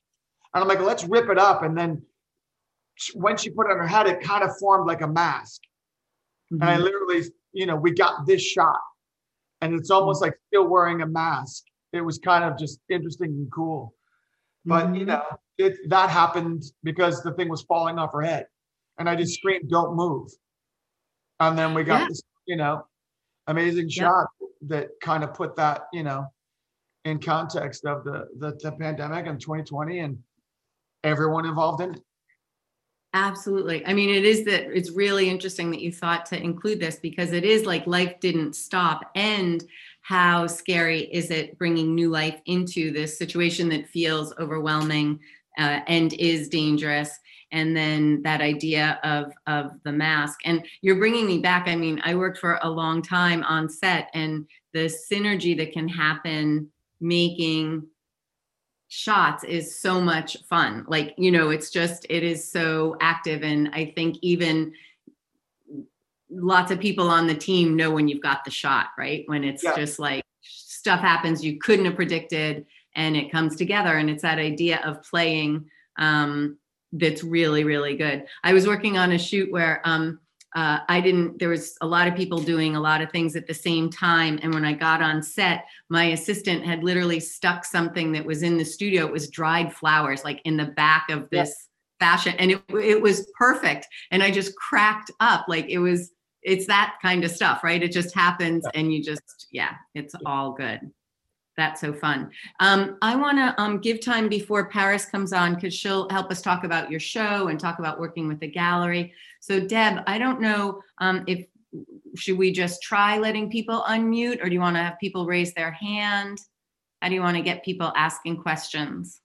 And I'm like, let's rip it up. And then when she put it on her head, it kind of formed like a mask. And I Mhm. literally, you know, we got this shot. And it's almost like still wearing a mask. It was kind of just interesting and cool. But you Mhm. know, it that happened because the thing was falling off her head. And I just screamed, don't move. And then we got Yeah. this, you know, amazing Yep. shot that kind of put that, you know, in context of the the, the pandemic and 2020 and everyone involved in it. Absolutely. I mean, it is that it's really interesting that you thought to include this because it is like life didn't stop. And how scary is it bringing new life into this situation that feels overwhelming uh, and is dangerous? And then that idea of of the mask. And you're bringing me back. I mean, I worked for a long time on set, and the synergy that can happen making shots is so much fun. Like, you know, it's just, it is so active. And I think even lots of people on the team know when you've got the shot, right? When it's Yeah. just like stuff happens you couldn't have predicted and it comes together. And it's that idea of playing um, that's really, really good. I was working on a shoot where um, uh, I didn't, there was a lot of people doing a lot of things at the same time. And when I got on set, my assistant had literally stuck something that was in the studio. It was dried flowers, like in the back of this fashion. And it, it was perfect. And I just cracked up. Like it was, it's that kind of stuff, right? It just happens and you just, yeah, it's all good. That's so fun. Um, I want to um, give time before Paris comes on because she'll help us talk about your show and talk about working with the gallery. So, Deb, I don't know um, if should we just try letting people unmute or do you want to have people raise their hand? How do you want to get people asking questions?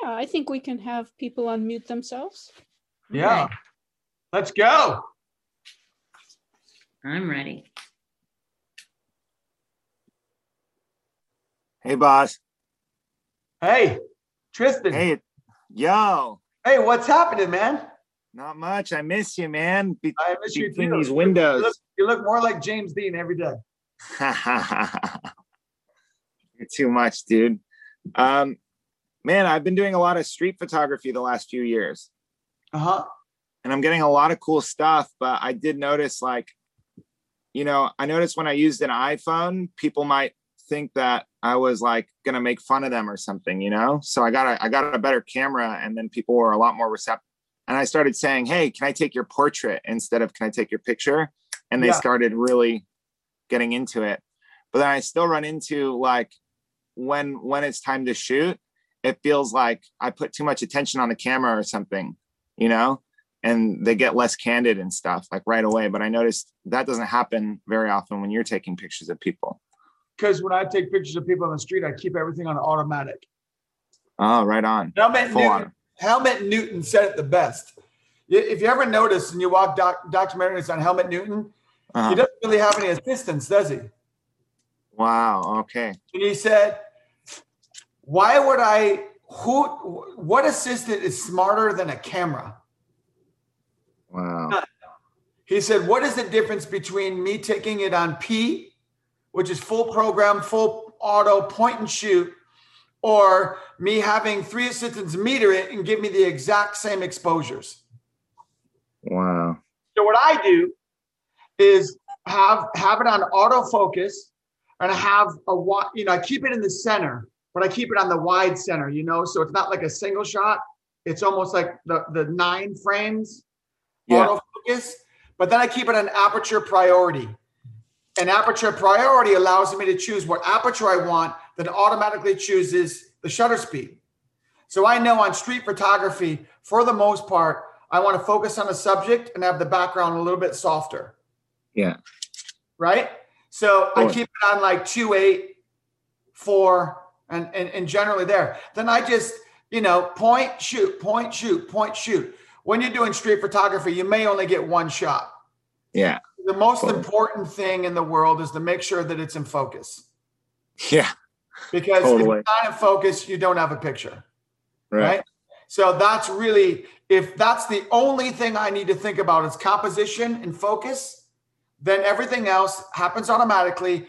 Yeah, I think we can have people unmute themselves. Yeah. Okay, Let's go. I'm ready. Hey, boss. Hey, Tristan. Hey, yo. Hey, what's happening, man? Not much. I miss you, man. Be- I miss you between too. these You windows. look, you look more like James Dean every day. You're too much, dude. Um, man, I've been doing a lot of street photography the last few years, Uh huh. and I'm getting a lot of cool stuff. But I did notice, like, you know, I noticed when I used an iPhone, people might think that I was like gonna make fun of them or something, you know. So I got a I got a better camera, and then people were a lot more receptive. And I started saying, "Hey, can I take your portrait instead of can I take your picture?" And they Yeah. started really getting into it. But then I still run into like when when it's time to shoot, it feels like I put too much attention on the camera or something, you know, and they get less candid and stuff like right away. But I noticed that doesn't happen very often when you're taking pictures of people. Because when I take pictures of people on the street, I keep everything on automatic. Oh, right on. Helmut Full Newton, on. Helmut Newton said it the best. If you ever notice and you watch doc, documentaries on Helmut Newton, Uh-huh. he doesn't really have any assistants, does he? Wow. Okay. he said, "Why would I? Who? What assistant is smarter than a camera?" Wow. He said, What is the difference between me taking it on P, which is full program, full auto, point and shoot, or me having three assistants meter it and give me the exact same exposures? Wow. So what I do is have have it on autofocus and have a you know I keep it in the center, but I keep it on the wide center, you know, so it's not like a single shot. It's almost like the the nine frames Yeah. autofocus, but then I keep it on aperture priority. And aperture priority allows me to choose what aperture I want that automatically chooses the shutter speed. So I know on street photography, for the most part, I want to focus on a subject and have the background a little bit softer. Yeah. Right. So I keep it on like two, eight, four, and, and, and generally there. Then I just, you know, point, shoot, point, shoot, point, shoot. When you're doing street photography, you may only get one shot. Yeah. The most important thing in the world is to make sure that it's in focus. Yeah. Because if Totally. it's not in focus, you don't have a picture. Right. right? So that's really, if that's the only thing I need to think about is composition and focus, then everything else happens automatically.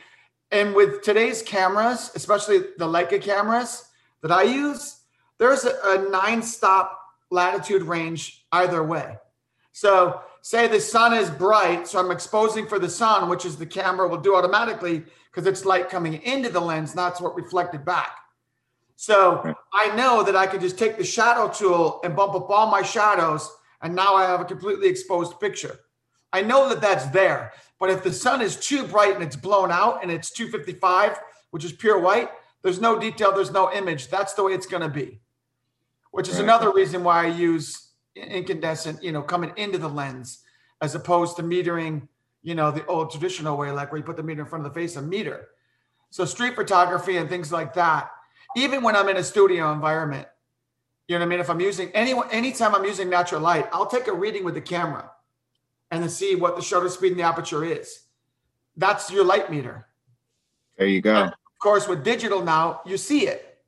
And with today's cameras, especially the Leica cameras that I use, there's a, a nine stop latitude range either way. So, say the sun is bright, so I'm exposing for the sun, which is the camera will do automatically because it's light coming into the lens, not what reflected back. So I know that I could just take the shadow tool and bump up all my shadows, and now I have a completely exposed picture. I know that that's there, but if the sun is too bright and it's blown out and it's 255, which is pure white, there's no detail, there's no image. That's the way it's going to be, which is Right. another reason why I use incandescent, you know, coming into the lens as opposed to metering, you know, the old traditional way, like where you put the meter in front of the face and meter. So street photography and things like that, even when I'm in a studio environment, you know what I mean? If I'm using any anytime I'm using natural light, I'll take a reading with the camera and then see what the shutter speed and the aperture is. That's your light meter. There you go. Of course, with digital now, you see it.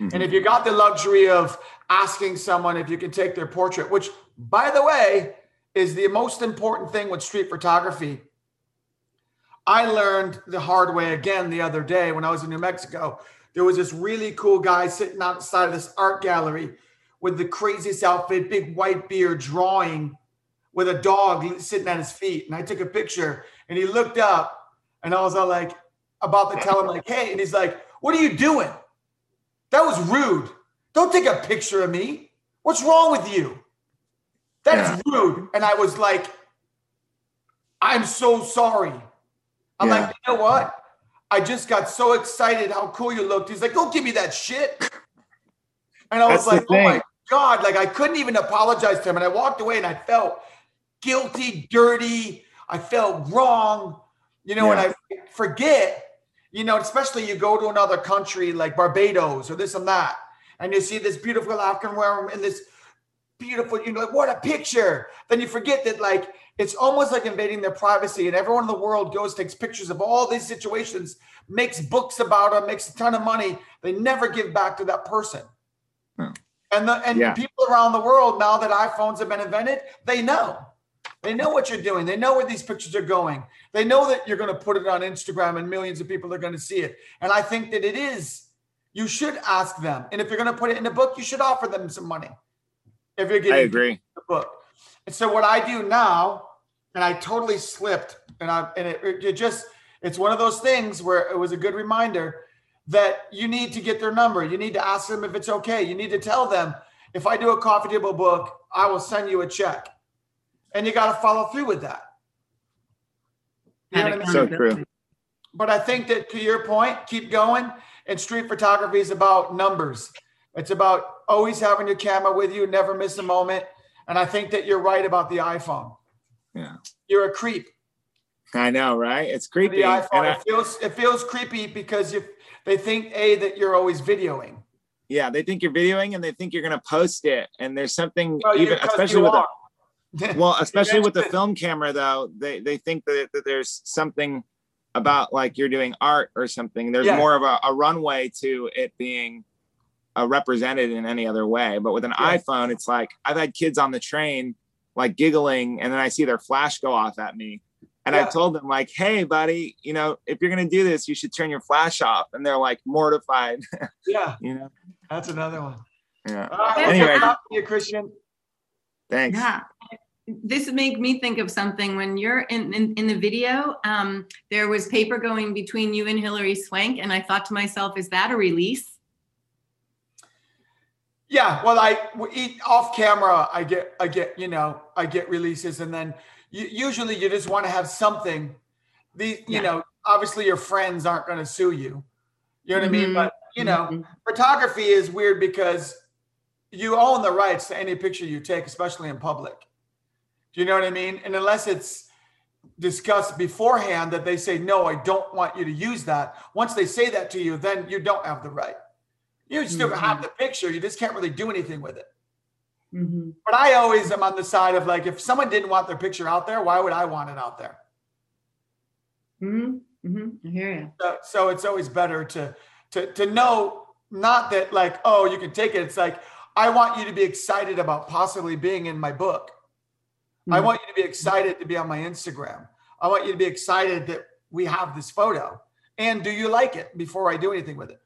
Mhm. And if you got the luxury of asking someone if you can take their portrait, which by the way is the most important thing with street photography. I learned the hard way again the other day when I was in New Mexico. There was this really cool guy sitting outside of this art gallery with the craziest outfit, big white beard, drawing with a dog sitting at his feet. And I took a picture and he looked up and I was all like, about to tell him, like, hey, and he's like, what are you doing? That was rude. Don't take a picture of me. What's wrong with you? That's rude. And I was like, I'm so sorry. I'm Yeah. like, you know what? I just got so excited how cool you looked. He's like, don't give me that shit. And I was That's the like, oh my. God. Like I couldn't even apologize to him. And I walked away and I felt guilty, dirty. I felt wrong. You know, and I forget, you know, especially you go to another country like Barbados or this and that, and you see this beautiful African woman in this beautiful, you know, like, what a picture. Then you forget that, like, it's almost like invading their privacy, and everyone in the world goes, takes pictures of all these situations, makes books about them, makes a ton of money. They never give back to that person. Hmm. And the and Yeah. people around the world, now that iPhones have been invented, they know. They know what you're doing. They know where these pictures are going. They know that you're going to put it on Instagram and millions of people are going to see it. And I think that it is, you should ask them. And if you're going to put it in a book, you should offer them some money. If you're I getting agree. the book. And so what I do now, and I totally slipped, and I and it, it just it's one of those things where it was a good reminder that you need to get their number. You need to ask them if it's okay. You need to tell them if I do a coffee table book, I will send you a check, and you got to follow through with that. You know what I mean? So true. But I think that to your point, keep going. And street photography is about numbers. It's about always having your camera with you, never miss a moment. And I think that you're right about the iPhone. Yeah. You're a creep. I know, right? It's creepy. IPhone. I- it feels it feels creepy because you they think a that you're always videoing. yeah, they think you're videoing and they think you're gonna post it. And there's something Well, even especially with a are. well, especially with the film camera though, they they think that, that there's something about like you're doing art or something. There's Yeah. more of a, a runway to it being uh, represented in any other way. But with an Yeah. iPhone, it's like I've had kids on the train like giggling and then I see their flash go off at me. And I told them like, "Hey, buddy, you know, if you're gonna do this, you should turn your flash off." And they're like mortified, Yeah, you know. that's another one. Yeah. All right, Anyway. what's up, you Christian. Thanks. Yeah. This made me think of something when you're in, in, in the video, um, there was paper going between you and Hilary Swank. And I thought to myself, is that a release? Yeah, well, I eat off camera. I get, I get, you know, I get releases, and then you, usually you just want to have something. The, you Yeah. know, obviously your friends aren't going to sue you. You know what I mean? Mhm. But you know, Mhm. photography is weird because you own the rights to any picture you take, especially in public. Do you know what I mean? And unless it's discussed beforehand that they say, no, I don't want you to use that. Once they say that to you, then you don't have the right. You still have the picture, you just can't really do anything with it. Mhm. But I always am on the side of like, if someone didn't want their picture out there, why would I want it out there? Mhm. Mhm. I hear you. So, so it's always better to to to know not that like oh you can take it. It's like I want you to be excited about possibly being in my book. I Mhm. want you to be excited to be on my Instagram. I want you to be excited that we have this photo. And do you like it before I do anything with it?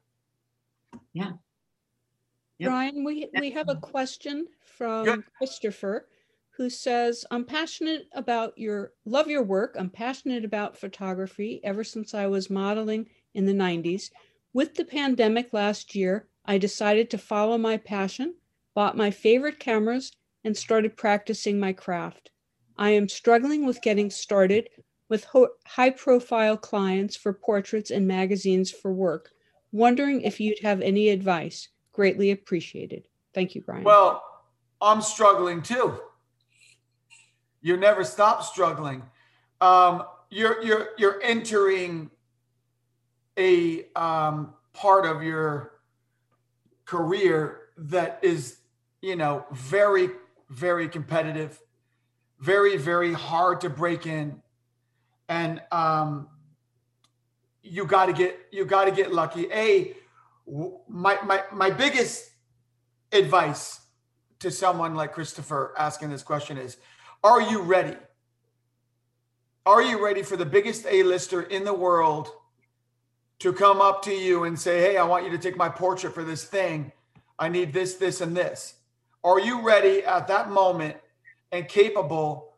Yep. Brian, we, we have a question from Christopher who says, I'm passionate about your, love your work. I'm passionate about photography ever since I was modeling in the 90s. With the pandemic last year, I decided to follow my passion, bought my favorite cameras, and started practicing my craft. I am struggling with getting started with ho- high profile clients for portraits and magazines for work. Wondering if you'd have any advice. Greatly appreciated. Thank you, Brian. Well, I'm struggling too. You never stop struggling. Um, you're you're you're entering a um, part of your career that is, you know, very very competitive, very very hard to break in, and um, you got to get you got to get lucky. A my my my biggest advice to someone like Christopher asking this question is Are you ready? Are you ready for the biggest A-lister in the world to come up to you and say, Hey, I want you to take my portrait for this thing? I need this, this, and this. Are you ready at that moment and capable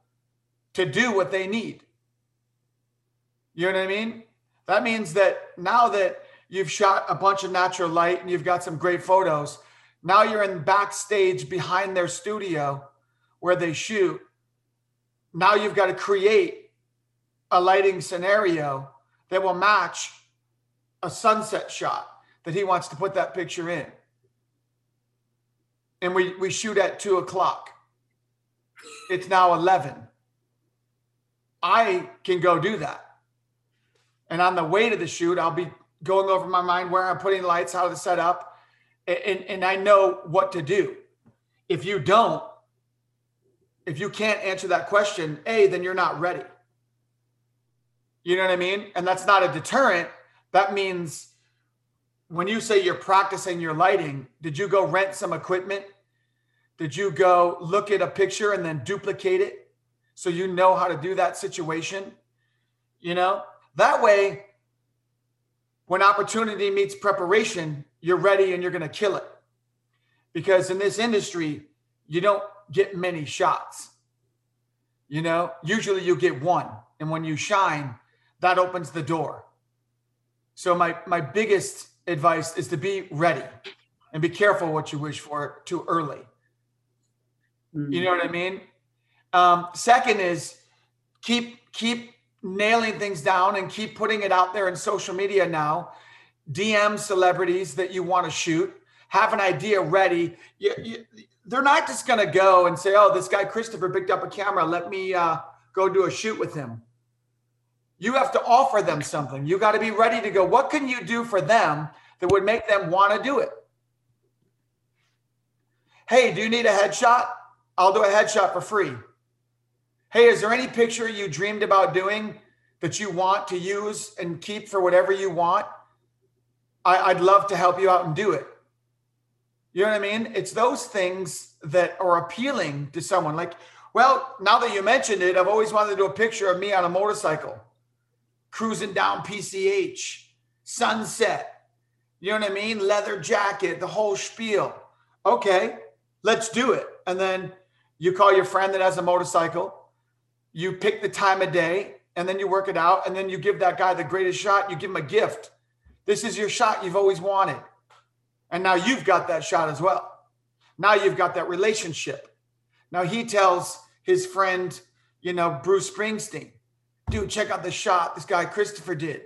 to do what they need? You know what I mean? That means that now that you've shot a bunch of natural light and you've got some great photos, now you're in backstage behind their studio where they shoot. Now you've got to create a lighting scenario that will match a sunset shot that he wants to put that picture in. And we, we shoot at two o'clock. It's now 11. I can go do that. And on the way to the shoot, I'll be going over my mind where I'm putting lights, how to set up, and, and, I know what to do. If you don't, if you can't answer that question, A, then you're not ready. You know what I mean? And that's not a deterrent. That means when you say you're practicing your lighting, did you go rent some equipment? Did you go look at a picture and then duplicate it so you know how to do that situation? You know, that way, when opportunity meets preparation, you're ready and you're going to kill it. Because in this industry, you don't get many shots. You know, usually you get one. And when you shine, that opens the door. So my my biggest advice is to be ready and be careful what you wish for too early. You know what I mean? Um, second is keep keep nailing things down and keep putting it out there in social media now. DM celebrities that you want to shoot. Have an idea ready. You, you, they're not just going to go and say, "Oh, this guy Christopher picked up a camera. Let me uh, go do a shoot with him." You have to offer them something. You got to be ready to go. What can you do for them that would make them want to do it? Hey, do you need a headshot? I'll do a headshot for free. Hey, is there any picture you dreamed about doing that you want to use and keep for whatever you want? I, would love to help you out and do it. You know what I mean? It's those things that are appealing to someone. Like Well, now that you mentioned it, I've always wanted to do a picture of me on a motorcycle, cruising down PCH, sunset. You know what I mean? Leather jacket, the whole spiel. Okay, let's do it. And then you call your friend that has a motorcycle, you pick the time of day, and then you work it out, and then you give that guy the greatest shot. You give him a gift. This is your shot you've always wanted. And now you've got that shot as well. Now you've got that relationship. Now he tells his friend, you know, Bruce Springsteen, dude, check out the shot this guy Christopher did.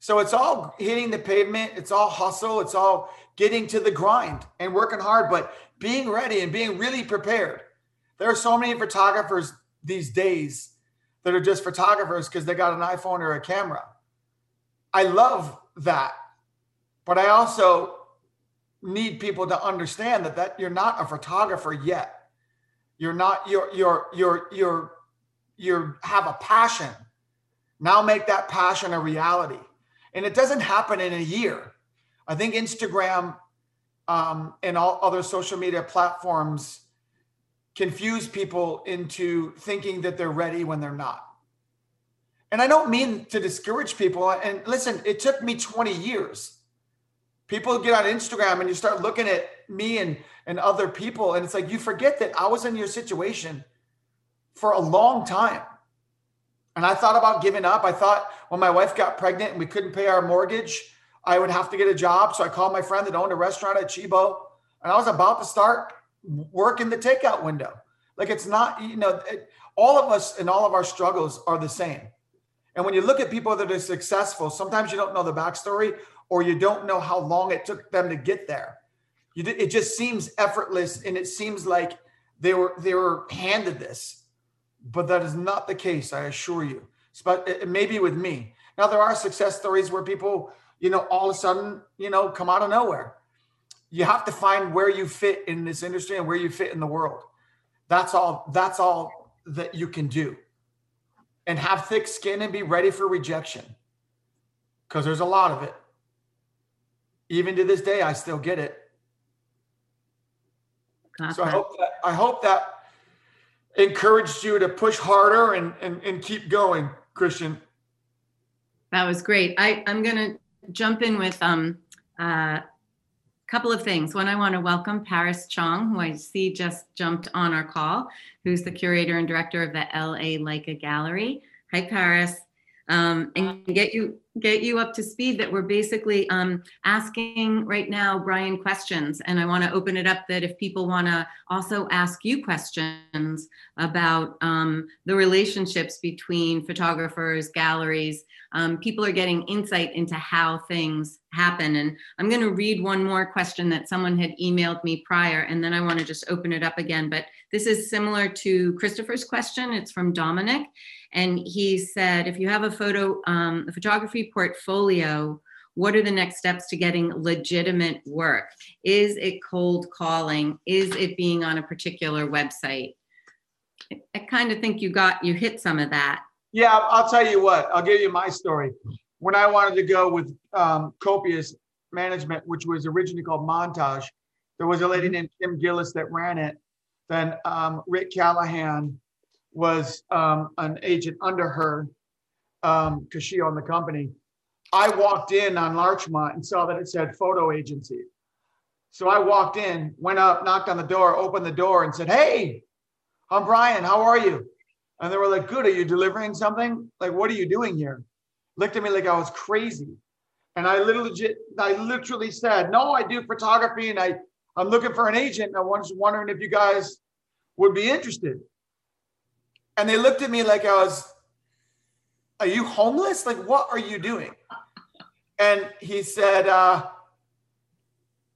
So it's all hitting the pavement, it's all hustle, it's all getting to the grind and working hard, but being ready and being really prepared. There are so many photographers these days that are just photographers because they got an iPhone or a camera. I love that. But I also need people to understand that that you're not a photographer yet. You're not you're you're you're you're you have a passion. Now make that passion a reality. And it doesn't happen in a year. I think Instagram um, and all other social media platforms confuse people into thinking that they're ready when they're not. And I don't mean to discourage people. And listen, it took me 20 years. People get on Instagram and you start looking at me and, and other people, and it's like you forget that I was in your situation for a long time. And I thought about giving up. I thought when my wife got pregnant and we couldn't pay our mortgage, I would have to get a job. So I called my friend that owned a restaurant at Chibo, and I was about to start working the takeout window. Like it's not, you know, it, all of us and all of our struggles are the same. And when you look at people that are successful, sometimes you don't know the backstory or you don't know how long it took them to get there. You, it just seems effortless and it seems like they were they were handed this, but that is not the case. I assure you. But it, maybe with me. Now there are success stories where people, you know, all of a sudden, you know, come out of nowhere. You have to find where you fit in this industry and where you fit in the world. That's all. That's all that you can do and have thick skin and be ready for rejection because there's a lot of it. Even to this day, I still get it. So I hope that I hope that encouraged you to push harder and and, and keep going, Christian. That was great. I, I'm gonna jump in with um uh couple of things. One, I want to welcome Paris Chong, who I see just jumped on our call, who's the curator and director of the LA Leica Gallery. Hi, Paris. Um, and get you get you up to speed that we're basically um, asking right now Brian questions and I want to open it up that if people want to also ask you questions about um, the relationships between photographers, galleries, um, people are getting insight into how things happen. And I'm going to read one more question that someone had emailed me prior, and then I want to just open it up again. But this is similar to Christopher's question. It's from Dominic. And he said, if you have a photo, um, a photography portfolio, what are the next steps to getting legitimate work? Is it cold calling? Is it being on a particular website? I kind of think you got, you hit some of that. Yeah, I'll tell you what. I'll give you my story. When I wanted to go with um, Copious Management, which was originally called Montage, there was a lady named Kim Gillis that ran it. Then um, Rick Callahan was um, an agent under her because um, she owned the company. I walked in on Larchmont and saw that it said photo agency. So I walked in, went up, knocked on the door, opened the door, and said, Hey, I'm Brian. How are you? And they were like, Good, are you delivering something? Like, what are you doing here? Looked at me like I was crazy. And I literally, I literally said, No, I do photography and I, I'm looking for an agent. And I was wondering if you guys would be interested. And they looked at me like I was, Are you homeless? Like, what are you doing? And he said, uh,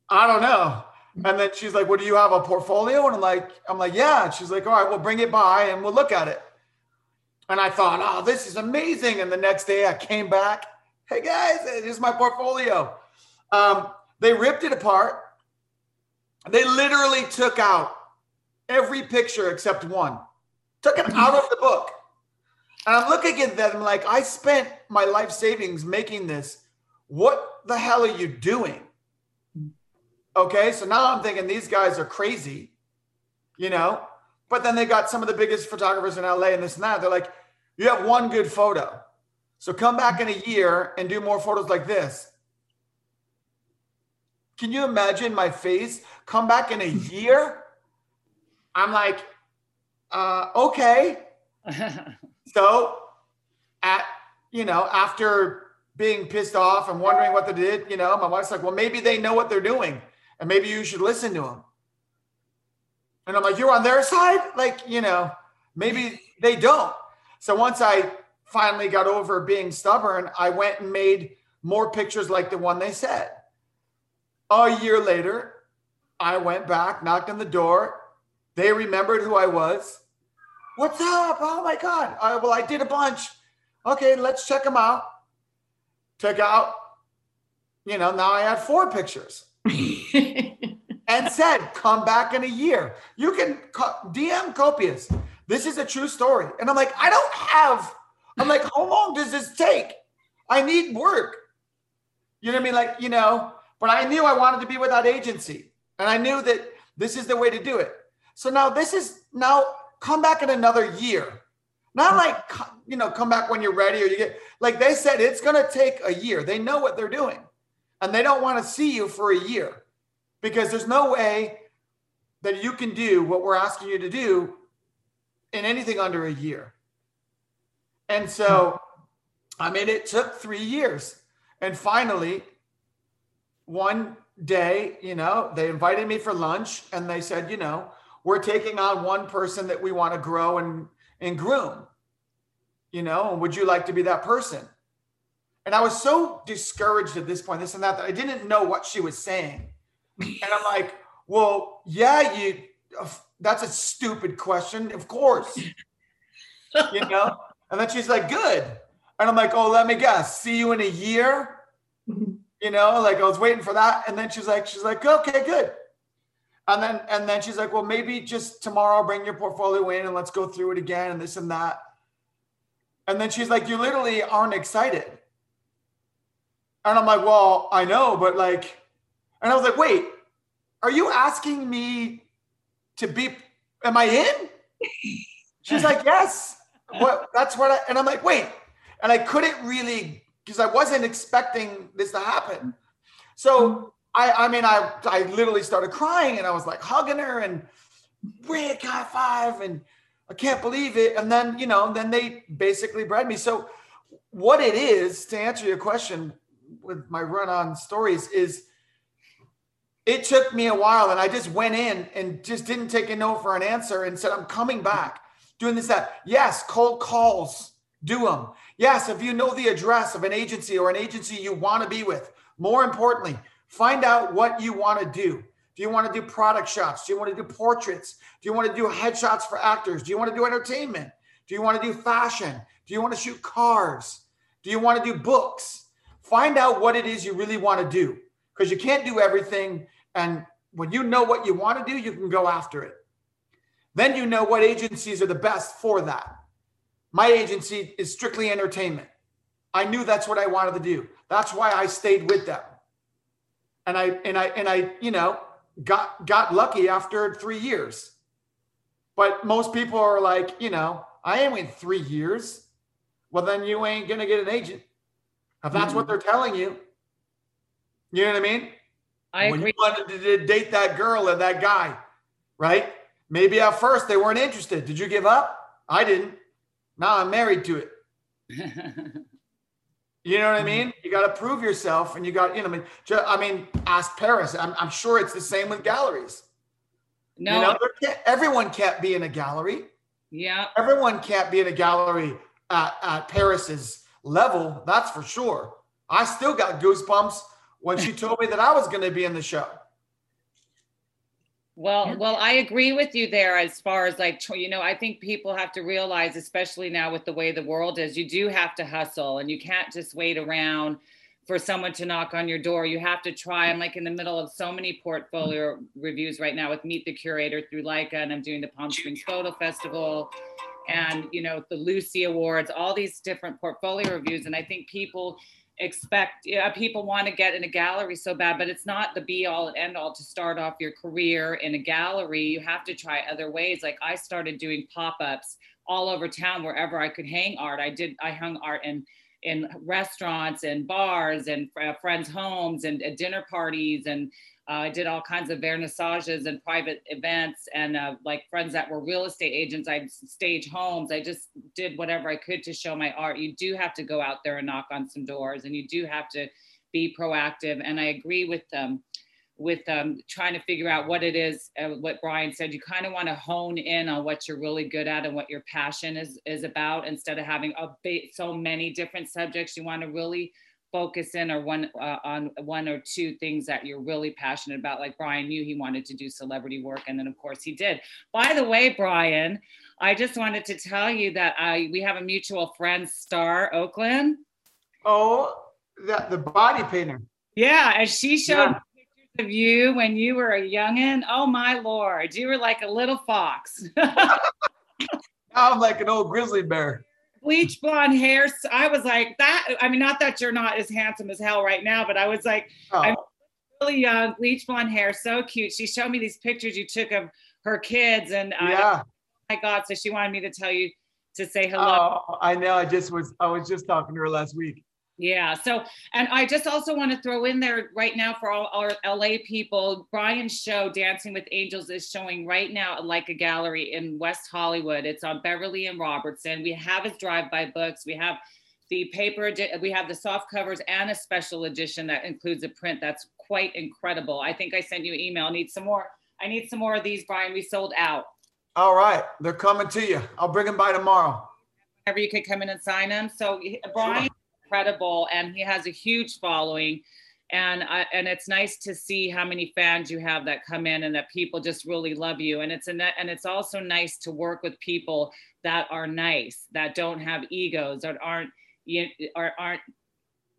I don't know. And then she's like, "Well, do you have a portfolio?" And I'm like, "I'm like, yeah." And she's like, "All right, we'll bring it by and we'll look at it." And I thought, oh, this is amazing. And the next day I came back. Hey guys, here's my portfolio. Um, they ripped it apart. They literally took out every picture except one, took it out of the book. And I'm looking at them like, I spent my life savings making this. What the hell are you doing? Okay, so now I'm thinking these guys are crazy, you know, but then they got some of the biggest photographers in LA and this and that. They're like, you have one good photo. So come back in a year and do more photos like this. Can you imagine my face? Come back in a year? I'm like, uh, okay. So at you know, after being pissed off and wondering what they did, you know, my wife's like, well, maybe they know what they're doing and maybe you should listen to them. And I'm like, you're on their side? Like, you know, maybe they don't. So once I finally got over being stubborn, I went and made more pictures like the one they said. A year later, I went back, knocked on the door. They remembered who I was. What's up? Oh my God. I, well, I did a bunch. Okay, let's check them out. Took out, you know, now I had four pictures and said, come back in a year. You can DM Copious. This is a true story. And I'm like, I don't have, I'm like, how long does this take? I need work. You know what I mean? Like, you know, but I knew I wanted to be without agency. And I knew that this is the way to do it. So now this is now come back in another year. Not mm-hmm. like, you know, come back when you're ready or you get, like they said, it's going to take a year. They know what they're doing and they don't want to see you for a year because there's no way that you can do what we're asking you to do in anything under a year. And so, hmm. I mean, it took three years. And finally, one day, you know, they invited me for lunch and they said, you know, we're taking on one person that we want to grow and, and groom. You know, and would you like to be that person? And I was so discouraged at this point, this and that, that I didn't know what she was saying. And I'm like, well, yeah, you, that's a stupid question. Of course, you know? And then she's like, good. And I'm like, oh, let me guess, see you in a year. Mm-hmm. You know, like I was waiting for that. And then she's like, she's like, okay, good. And then, and then she's like, well, maybe just tomorrow bring your portfolio in and let's go through it again and this and that. And then she's like, you literally aren't excited. And I'm like, well, I know, but like, and I was like, wait, are you asking me to be, am I in? She's like, yes. What that's what I, and I'm like, wait. And I couldn't really, because I wasn't expecting this to happen. So I, I mean, I, I literally started crying and I was like hugging her and Rick high five and I can't believe it. And then, you know, then they basically bred me. So what it is to answer your question with my run on stories is it took me a while and I just went in and just didn't take a no for an answer and said, I'm coming back doing this, that. Yes, cold calls, do them. Yes, if you know the address of an agency or an agency you want to be with, more importantly, find out what you want to do. Do you want to do product shots? Do you want to do portraits? Do you want to do headshots for actors? Do you want to do entertainment? Do you want to do fashion? Do you want to shoot cars? Do you want to do books? Find out what it is you really want to do because you can't do everything. And when you know what you want to do, you can go after it. Then you know what agencies are the best for that. My agency is strictly entertainment. I knew that's what I wanted to do. That's why I stayed with them. And I and I and I, you know, got got lucky after 3 years. But most people are like, you know, I ain't wait 3 years. Well, then you ain't going to get an agent. If that's what hmm. they're telling you. You know what I mean? I when agree. you wanted to date that girl or that guy, right? Maybe at first they weren't interested. Did you give up? I didn't. Now I'm married to it. You know what I mm-hmm. mean? You got to prove yourself, and you got, you know, I mean, I mean, ask Paris. I'm, I'm sure it's the same with galleries. no, You know, can't, everyone can't be in a gallery. yeah, Everyone can't be in a gallery at, at Paris's level. That's for sure. I still got goosebumps when she told me that I was going to be in the show. Well, well, I agree with you there as far as like, you know, I think people have to realize, especially now with the way the world is, you do have to hustle and you can't just wait around for someone to knock on your door. You have to try. I'm like in the middle of so many portfolio reviews right now with Meet the Curator through Leica, and I'm doing the Palm Springs Photo Festival and, you know, the Lucie Awards, all these different portfolio reviews. And I think people expect yeah, people want to get in a gallery so bad but it's not the be all and end all to start off your career in a gallery. You have to try other ways. Like i started doing pop-ups all over town wherever i could hang art. I did i hung art in in restaurants and bars and uh, friends homes and uh, dinner parties and uh, I did all kinds of vernissages and private events and uh, like friends that were real estate agents. I'd stage homes. I just did whatever I could to show my art. You do have to go out there and knock on some doors and you do have to be proactive. And I agree with them with um, trying to figure out what it is, uh, what Brian said, you kind of want to hone in on what you're really good at and what your passion is, is about instead of having a so many different subjects. You want to really focus in or one uh, on one or two things that you're really passionate about like brian knew he wanted to do celebrity work and then of course he did. By the way brian i just wanted to tell you that I, we have a mutual friend star oakland. Oh that the body painter. Yeah and she showed yeah. pictures of you when you were a youngin. Oh my lord you were like a little fox. Now i'm like an old grizzly bear bleach blonde hair. I was like that. I mean, not that you're not as handsome as hell right now, but I was like, oh. I'm really young, bleach blonde hair, so cute. She showed me these pictures you took of her kids, and yeah, oh my God! So she wanted me to tell you to say hello. Oh, I know. I just was. I was just talking to her last week. Yeah. So, and I just also want to throw in there right now for all our LA people, Brian's show, Dancing with Angels, is showing right now at Leica Gallery in West Hollywood. It's on Beverly and Robertson. We have his drive-by books. We have the paper, we have the soft covers and a special edition that includes a print that's quite incredible. I think I sent you an email. I need some more. I need some more of these, Brian. We sold out. All right. They're coming to you. I'll bring them by tomorrow. Whenever you could come in and sign them. So, Brian. Sure incredible and he has a huge following. And I, and it's nice to see how many fans you have that come in and that people just really love you. And it's a net, and it's also nice to work with people that are nice that don't have egos that aren't you are aren't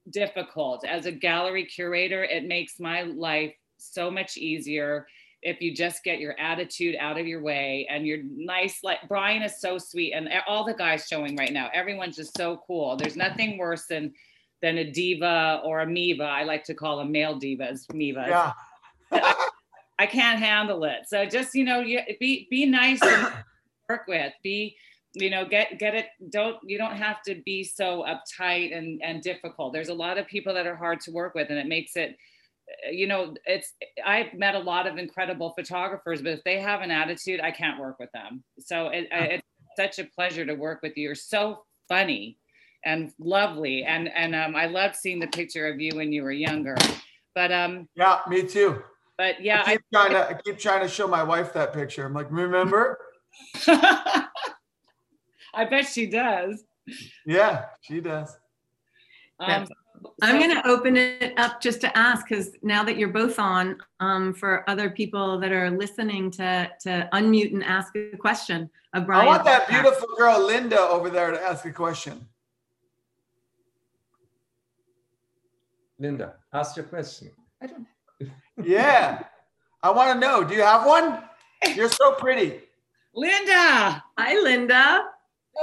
difficult. As a gallery curator it makes my life so much easier if you just get your attitude out of your way and you're nice like brian is so sweet and all the guys showing right now everyone's just so cool. There's nothing worse than than a diva or a miva i like to call them male divas mivas yeah. I, I, can't handle it. So just you know you, be be nice and work with be you know get get it don't you don't have to be so uptight and and difficult. There's a lot of people that are hard to work with and it makes it you know, it's I've met a lot of incredible photographers, but if they have an attitude, I can't work with them. So it, it's such a pleasure to work with you. You're so funny and lovely, and and um, I loved seeing the picture of you when you were younger. But um, yeah, me too. But yeah, I keep I, trying to I keep trying to show my wife that picture. I'm like, remember? I bet she does. Yeah, she does. Um, I'm going to open it up just to ask because now that you're both on, um, for other people that are listening to to unmute and ask a question of Brian. I want that beautiful girl Linda over there to ask a question. Linda, ask your question. I don't. yeah, I want to know. Do you have one? You're so pretty. Linda. Hi, Linda.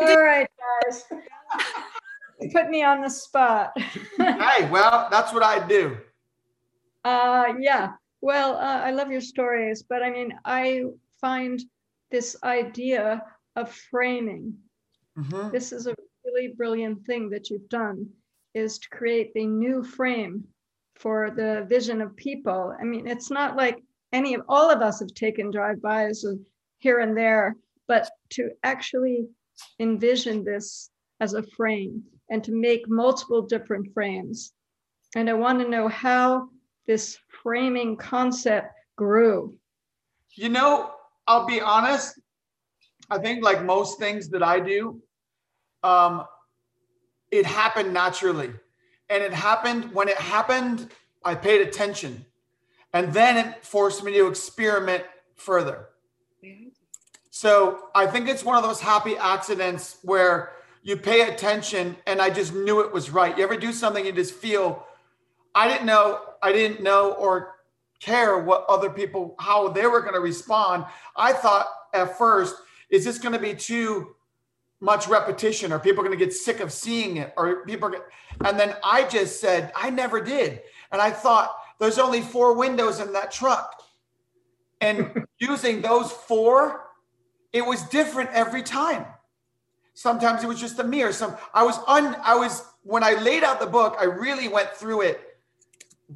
All right, guys. put me on the spot. hey, well, that's what I do. Uh, yeah. Well, uh, I love your stories, but I mean, I find this idea of framing. Mm-hmm. This is a really brilliant thing that you've done, is to create a new frame for the vision of people. I mean, it's not like any of all of us have taken drive-bys here and there, but to actually envision this as a frame and to make multiple different frames. And I want to know how this framing concept grew. You know, I'll be honest. I think, like most things that I do, um, it happened naturally. And it happened when it happened, I paid attention. And then it forced me to experiment further. So I think it's one of those happy accidents where you pay attention and I just knew it was right. You ever do something you just feel I didn't know I didn't know or care what other people how they were going to respond. I thought at first is this going to be too much repetition? Or people are going to get sick of seeing it? Or people are and then I just said I never did. And I thought there's only four windows in that truck. And using those four it was different every time sometimes it was just a mirror some I was un I was when I laid out the book I really went through it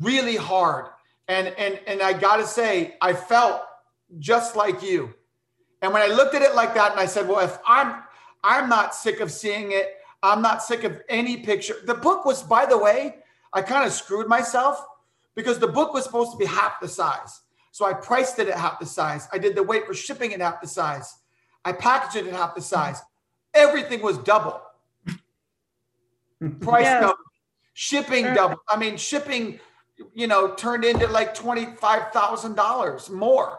really hard and and and I got to say I felt just like you and when I looked at it like that and I said well if I'm I'm not sick of seeing it. I'm not sick of any picture. The book was, by the way, I kind of screwed myself because the book was supposed to be half the size. So I priced it at half the size. I did the weight for shipping at half the size. I packaged it at half the size. Everything was double. Price Yes. double. Shipping double. I mean, shipping, you know, turned into like $25,000 more.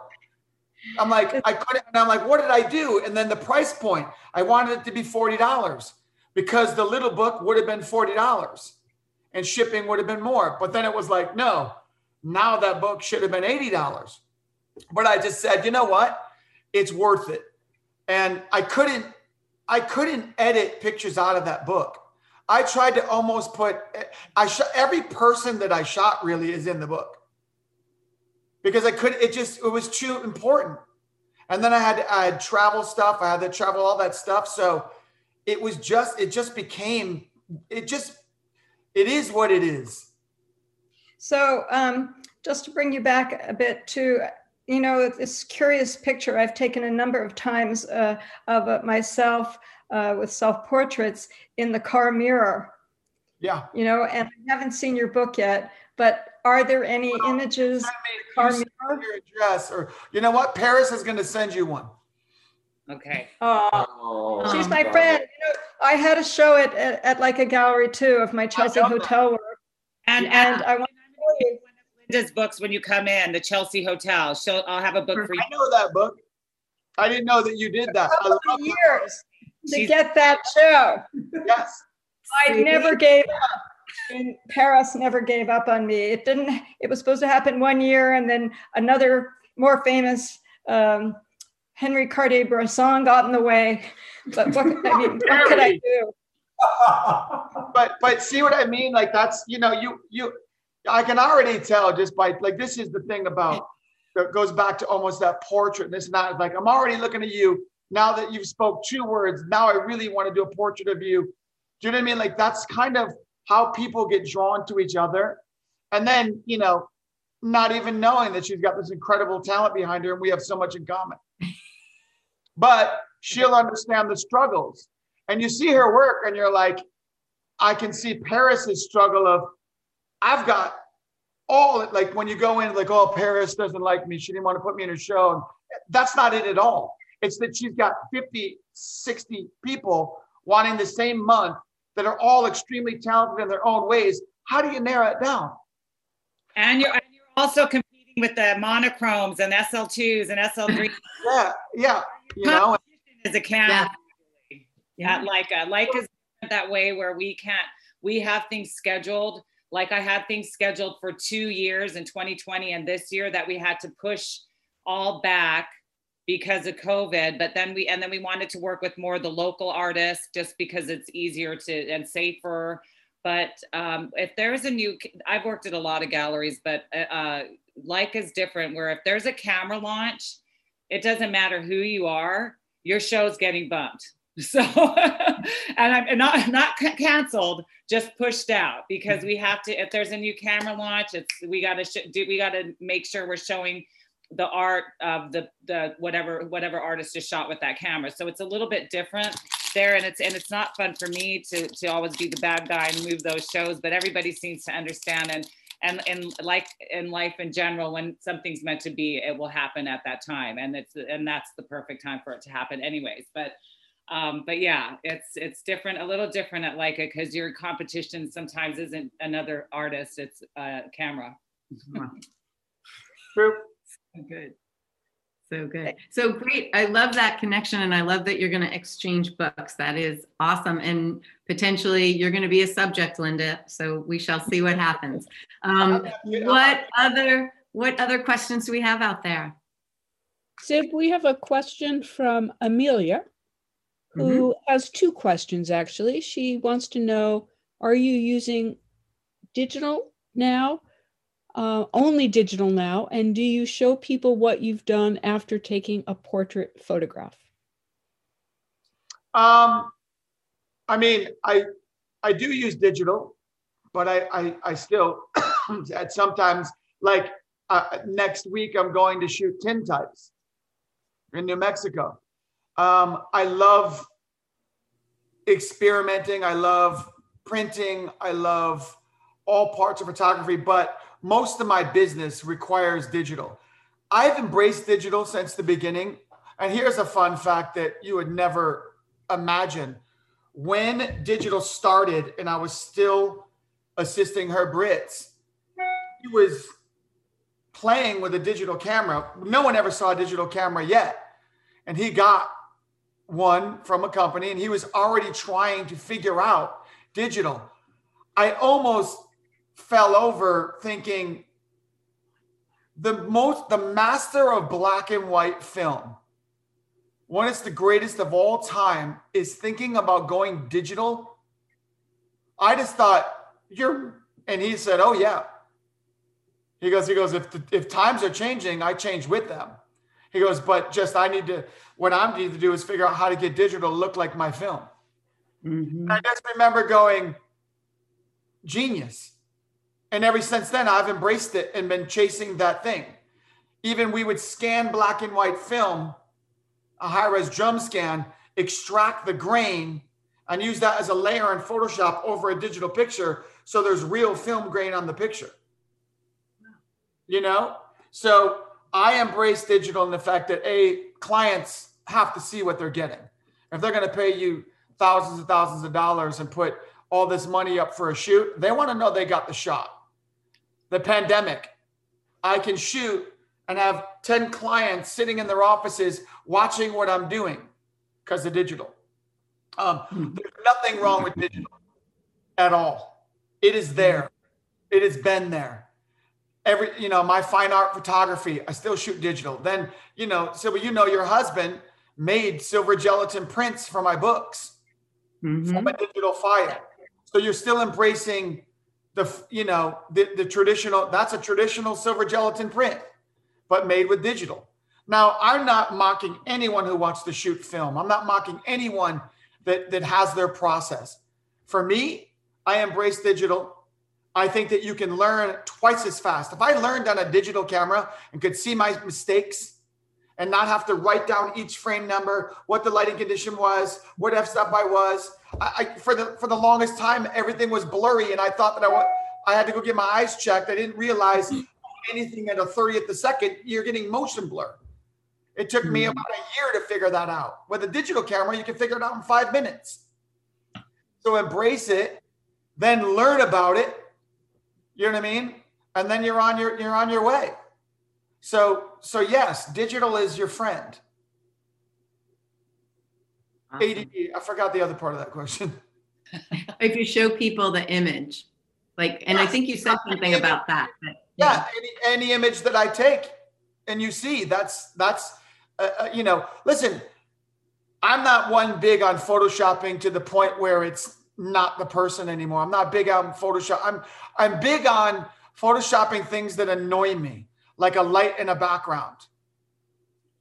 I'm like, I couldn't, and I'm like, what did I do? And then the price point, I wanted it to be $40 because the little book would have been $40 and shipping would have been more. But then it was like, no, now that book should have been $80. But I just said, you know what? It's worth it. And I couldn't, I couldn't edit pictures out of that book. I tried to almost put, I shot every person that I shot really is in the book because I could. It just it was too important. And then I had I had travel stuff. I had to travel all that stuff. So it was just it just became it just it is what it is. So um, just to bring you back a bit to, you know, this curious picture I've taken a number of times uh, of uh, myself uh, with self-portraits in the car mirror, Yeah. you know, and I haven't seen your book yet, but are there any images? You send me your address or you know what? Paris is going to send you one. Okay. Oh, she's my friend. You know, I had a show at, at, at Leica gallery too of my Chelsea know that. hotel work. And, and I want to tell you, Linda's books when you come in, the Chelsea Hotel. She'll, I'll have a book for you. I know that book. I didn't know that you did that. I love that. years to She's- get that show. Yes. I never gave up. And Paris never gave up on me. It didn't, it was supposed to happen one year and then another more famous um, Henry Cartier-Bresson got in the way. But what, I mean, what could I do? but but see what I mean? Like that's you know you you I can already tell just by like this is the thing about that goes back to almost that portrait. And this and that like I'm already looking at you now that you've spoke two words. Now I really want to do a portrait of you. Do you know what I mean? Like that's kind of how people get drawn to each other, and then you know not even knowing that she's got this incredible talent behind her and we have so much in common. But she'll understand the struggles. And you see her work and you're like, I can see Paris's struggle of, I've got all like when you go in, like, oh, Paris doesn't like me. She didn't want to put me in her show. And that's not it at all. It's that she's got 50, 60 people wanting the same month that are all extremely talented in their own ways. How do you narrow it down? And you're, and you're also competing with the monochromes and SL2s and SL3s Yeah, yeah. You know, as a camera. Yeah, Leica, like is that way where we can't we have things scheduled. Like I had things scheduled for two years in 2020 and this year that we had to push all back because of COVID. But then we and then we wanted to work with more of the local artists just because it's easier to and safer. But um, if there's a new, I've worked at a lot of galleries, but uh, Leica is different. Where if there's a camera launch, it doesn't matter who you are, your show's getting bumped. So, and I'm not not canceled, just pushed out because mm-hmm. we have to. If there's a new camera launch, it's we got to sh- do. We got to make sure we're showing the art of the the whatever whatever artist is shot with that camera. So it's a little bit different there, and it's and it's not fun for me to to always be the bad guy and move those shows. But everybody seems to understand and. And, and like in life in general, when something's meant to be, it will happen at that time, and it's and that's the perfect time for it to happen, anyways. But um, but yeah, it's it's different, a little different at Leica because your competition sometimes isn't another artist; it's a camera. True. So good. So good. So great. I love that connection and I love that you're going to exchange books. That is awesome. And potentially you're going to be a subject, Linda. So we shall see what happens. Um, what other what other questions do we have out there? Sid, we have a question from Amelia. Who has two questions actually. She wants to know Are you using digital now? Uh, only digital now? And do you show people what you've done after taking a portrait photograph? Um, I mean, I I do use digital, but I I, I still at sometimes like uh, next week I'm going to shoot tintypes in New Mexico. Um, I love experimenting. I love printing. I love all parts of photography, but most of my business requires digital. I've embraced digital since the beginning. And here's a fun fact that you would never imagine. When digital started and I was still assisting Herb Ritts, he was playing with a digital camera. No one ever saw a digital camera yet. And he got one from a company and he was already trying to figure out digital. I almost fell over thinking the most the master of black and white film one is the greatest of all time is thinking about going digital. I just thought you're and he said oh yeah. He goes he goes if the, if times are changing i change with them. He goes but just i need to what I'm need to do is figure out how to get digital to look like my film Mhm. i just remember going genius and ever since then, I've embraced it and been chasing that thing. Even we would scan black and white film, a high res drum scan, extract the grain, and use that as a layer in Photoshop over a digital picture. So there's real film grain on the picture. You know? So I embrace digital in the fact that A, clients have to see what they're getting. If they're going to pay you thousands and thousands of dollars and put all this money up for a shoot, they want to know they got the shot the pandemic, I can shoot and have 10 clients sitting in their offices watching what I'm doing because of digital. Um, there's nothing wrong with digital at all. It is there. It has been there. Every, you know, my fine art photography, I still shoot digital. Then, you know, so you know, your husband made silver gelatin prints for my books Mhm. from a digital file. So you're still embracing the you know the, the traditional that's a traditional silver gelatin print but made with digital. Now i'm not mocking anyone who wants to shoot film. I'm not mocking anyone that that has their process. For me i embrace digital. I think that you can learn twice as fast. If i learned on a digital camera and could see my mistakes and not have to write down each frame number, what the lighting condition was, what f stop I was. I, I for the for the longest time, everything was blurry, and I thought that I I had to go get my eyes checked. I didn't realize hmm. anything at a thirtieth of a second, you're getting motion blur. It took me hmm. about a year to figure that out. With a digital camera, you can figure it out in five minutes. So embrace it, then learn about it. You know what I mean? And then you're on your you're on your way. So so yes, digital is your friend. Awesome. ADD. I forgot the other part of that question. If you show people the image, like, and I think you said something about that. but- Yeah, any, any image that I take and you see, that's that's uh, uh, you know. Listen, I'm not one big on photoshopping to the point where it's not the person anymore. I'm not big on Photoshop. I'm I'm big on photoshopping things that annoy me, like a light in a background.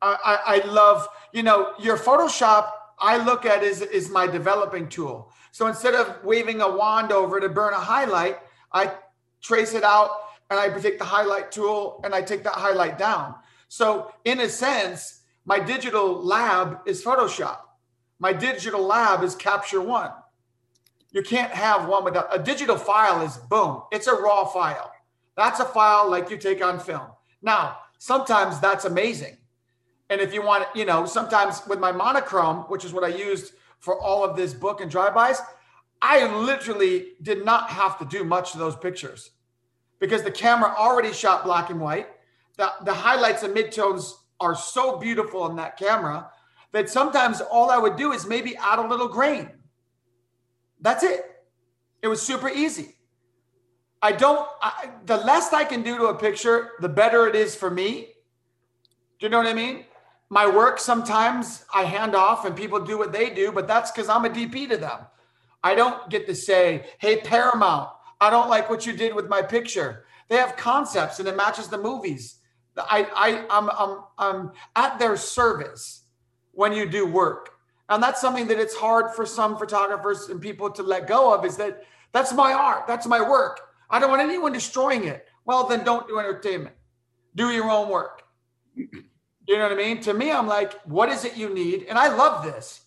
I, I, I love, you know, your Photoshop, I look at is is my developing tool. So instead of waving a wand over to burn a highlight, I trace it out and I take the highlight tool and I take that highlight down. So in a sense, my digital lab is Photoshop. My digital lab is Capture One. You can't have one without a digital file is boom, it's a raw file. That's a file like you take on film. Now, sometimes that's amazing. And if you want, you know, sometimes with my monochrome, which is what I used for all of this book and drive-bys, I literally did not have to do much to those pictures because the camera already shot black and white. The, the highlights and midtones are so beautiful in that camera that sometimes all I would do is maybe add a little grain. That's it. It was super easy. I don't, I, the less I can do to a picture, the better it is for me. Do you know what I mean? my work sometimes I hand off and people do what they do, but that's because I'm a DP to them. I don't get to say, hey, Paramount, I don't like what you did with my picture. They have concepts and it matches the movies. I, I, I'm, I'm, I'm at their service when you do work. And that's something that it's hard for some photographers and people to let go of is that that's my art, that's my work. I don't want anyone destroying it. Well, then don't do entertainment. Do your own work. You know what I mean? To me, I'm like, what is it you need? And I love this.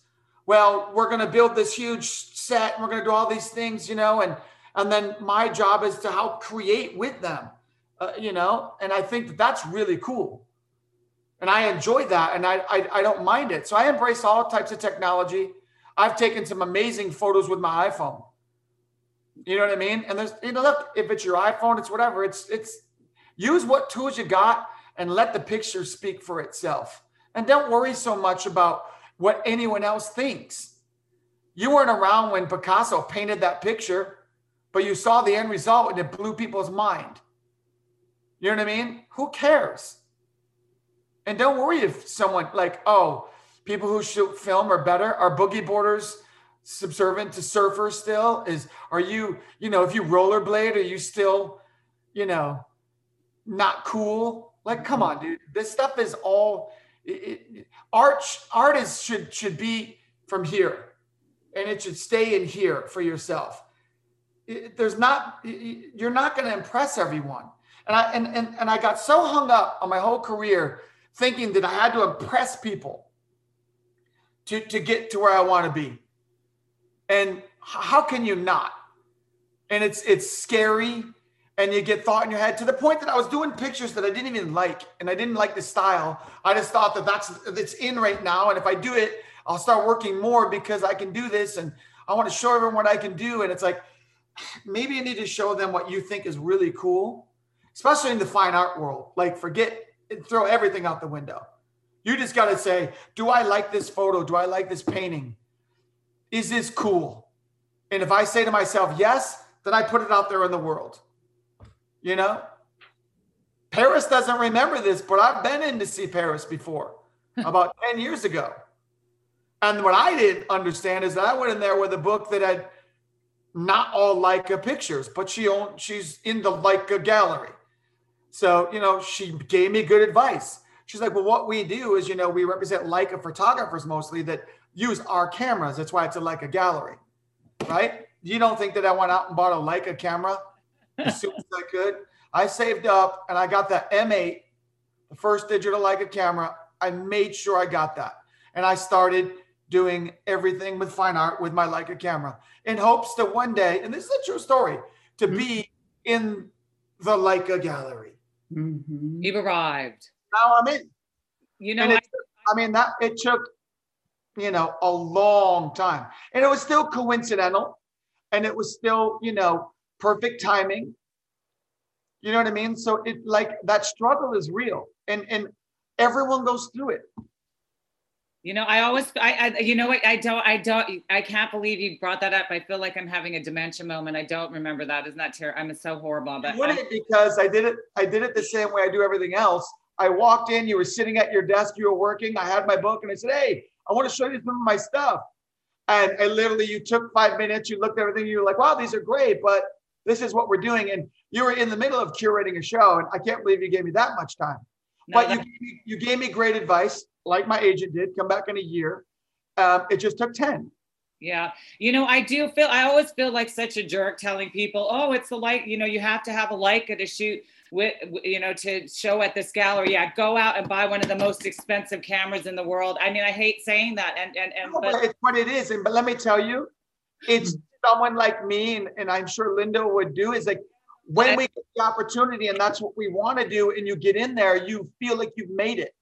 Well, we're going to build this huge set and we're going to do all these things, you know, and and then my job is to help create with them, uh, you know, and I think that that's really cool. And I enjoy that and I, I I don't mind it. So I embrace all types of technology. I've taken some amazing photos with my iPhone. You know what I mean? And there's, you know, look, if it's your iPhone, it's whatever. It's it's use what tools you got and let the picture speak for itself. And don't worry so much about what anyone else thinks. You weren't around when Picasso painted that picture, but you saw the end result and it blew people's mind. You know what I mean? Who cares? And don't worry if someone like, oh, people who shoot film are better. Are boogie boarders subservient to surfer still? Is are you, you know, if you rollerblade, are you still, you know, not cool? Like, come on, dude. This stuff is all it, it, art. Art is should should be from here, and it should stay in here for yourself. It, there's not you're not going to impress everyone. And I and, and and I got so hung up on my whole career thinking that I had to impress people to to get to where I want to be. And how can you not? And it's it's scary and you get thought in your head to the point that I was doing pictures that I didn't even like, and I didn't like the style. I just thought that that's it's in right now, and if I do it, I'll start working more because I can do this, and I want to show everyone what I can do. And it's like maybe you need to show them what you think is really cool, especially in the fine art world. Like forget throw everything out the window. You just got to say, do I like this photo? Do I like this painting? Is this cool? And if I say to myself yes, then I put it out there in the world. You know, Paris doesn't remember this, but I've been in to see Paris before about 10 years ago. And what I didn't understand is that I went in there with a book that had not all Leica pictures, but she owned, she's in the Leica gallery. So, you know, she gave me good advice. She's like, well, what we do is, you know, we represent Leica photographers mostly that use our cameras. That's why it's a Leica gallery, right? You don't think that I went out and bought a Leica camera as soon as I could. I saved up and I got that M8, the first digital Leica camera. I made sure I got that. And I started doing everything with fine art with my Leica camera in hopes that one day, and this is a true story, to mm-hmm. be in the Leica gallery. Mm-hmm. You've arrived. Now I'm in. You know, I, I mean, that it took, you know, a long time. And it was still coincidental. And it was still, you know, perfect timing. You know what I mean? So it like that struggle is real, and and everyone goes through it. You know, I always, I, I, you know what, I don't, I don't, I can't believe you brought that up. I feel like I'm having a dementia moment. I don't remember that. Isn't that terrible? I'm so horrible. But would it because I did it, I did it the same way I do everything else. I walked in, you were sitting at your desk, you were working. I had my book, and I said, "Hey, I want to show you some of my stuff." And I literally, you took five minutes, you looked at everything, you were like, "Wow, these are great," but this is what we're doing. And you were in the middle of curating a show, and I can't believe you gave me that much time. No, but you, you gave me great advice, like my agent did. Come back in a year. Um, it just took 10. Yeah. You know, I do feel, I always feel like such a jerk telling people, oh, it's the light, you know, you have to have a Leica to shoot with, you know, to show at this gallery. Yeah. Go out and buy one of the most expensive cameras in the world. I mean, I hate saying that. And, and, and, no, but, but it's what it is. And, but let me tell you, it's mm-hmm. someone like me, and, and I'm sure Linda would do, is like when we get the opportunity and that's what we want to do, and you get in there, you feel like you've made it.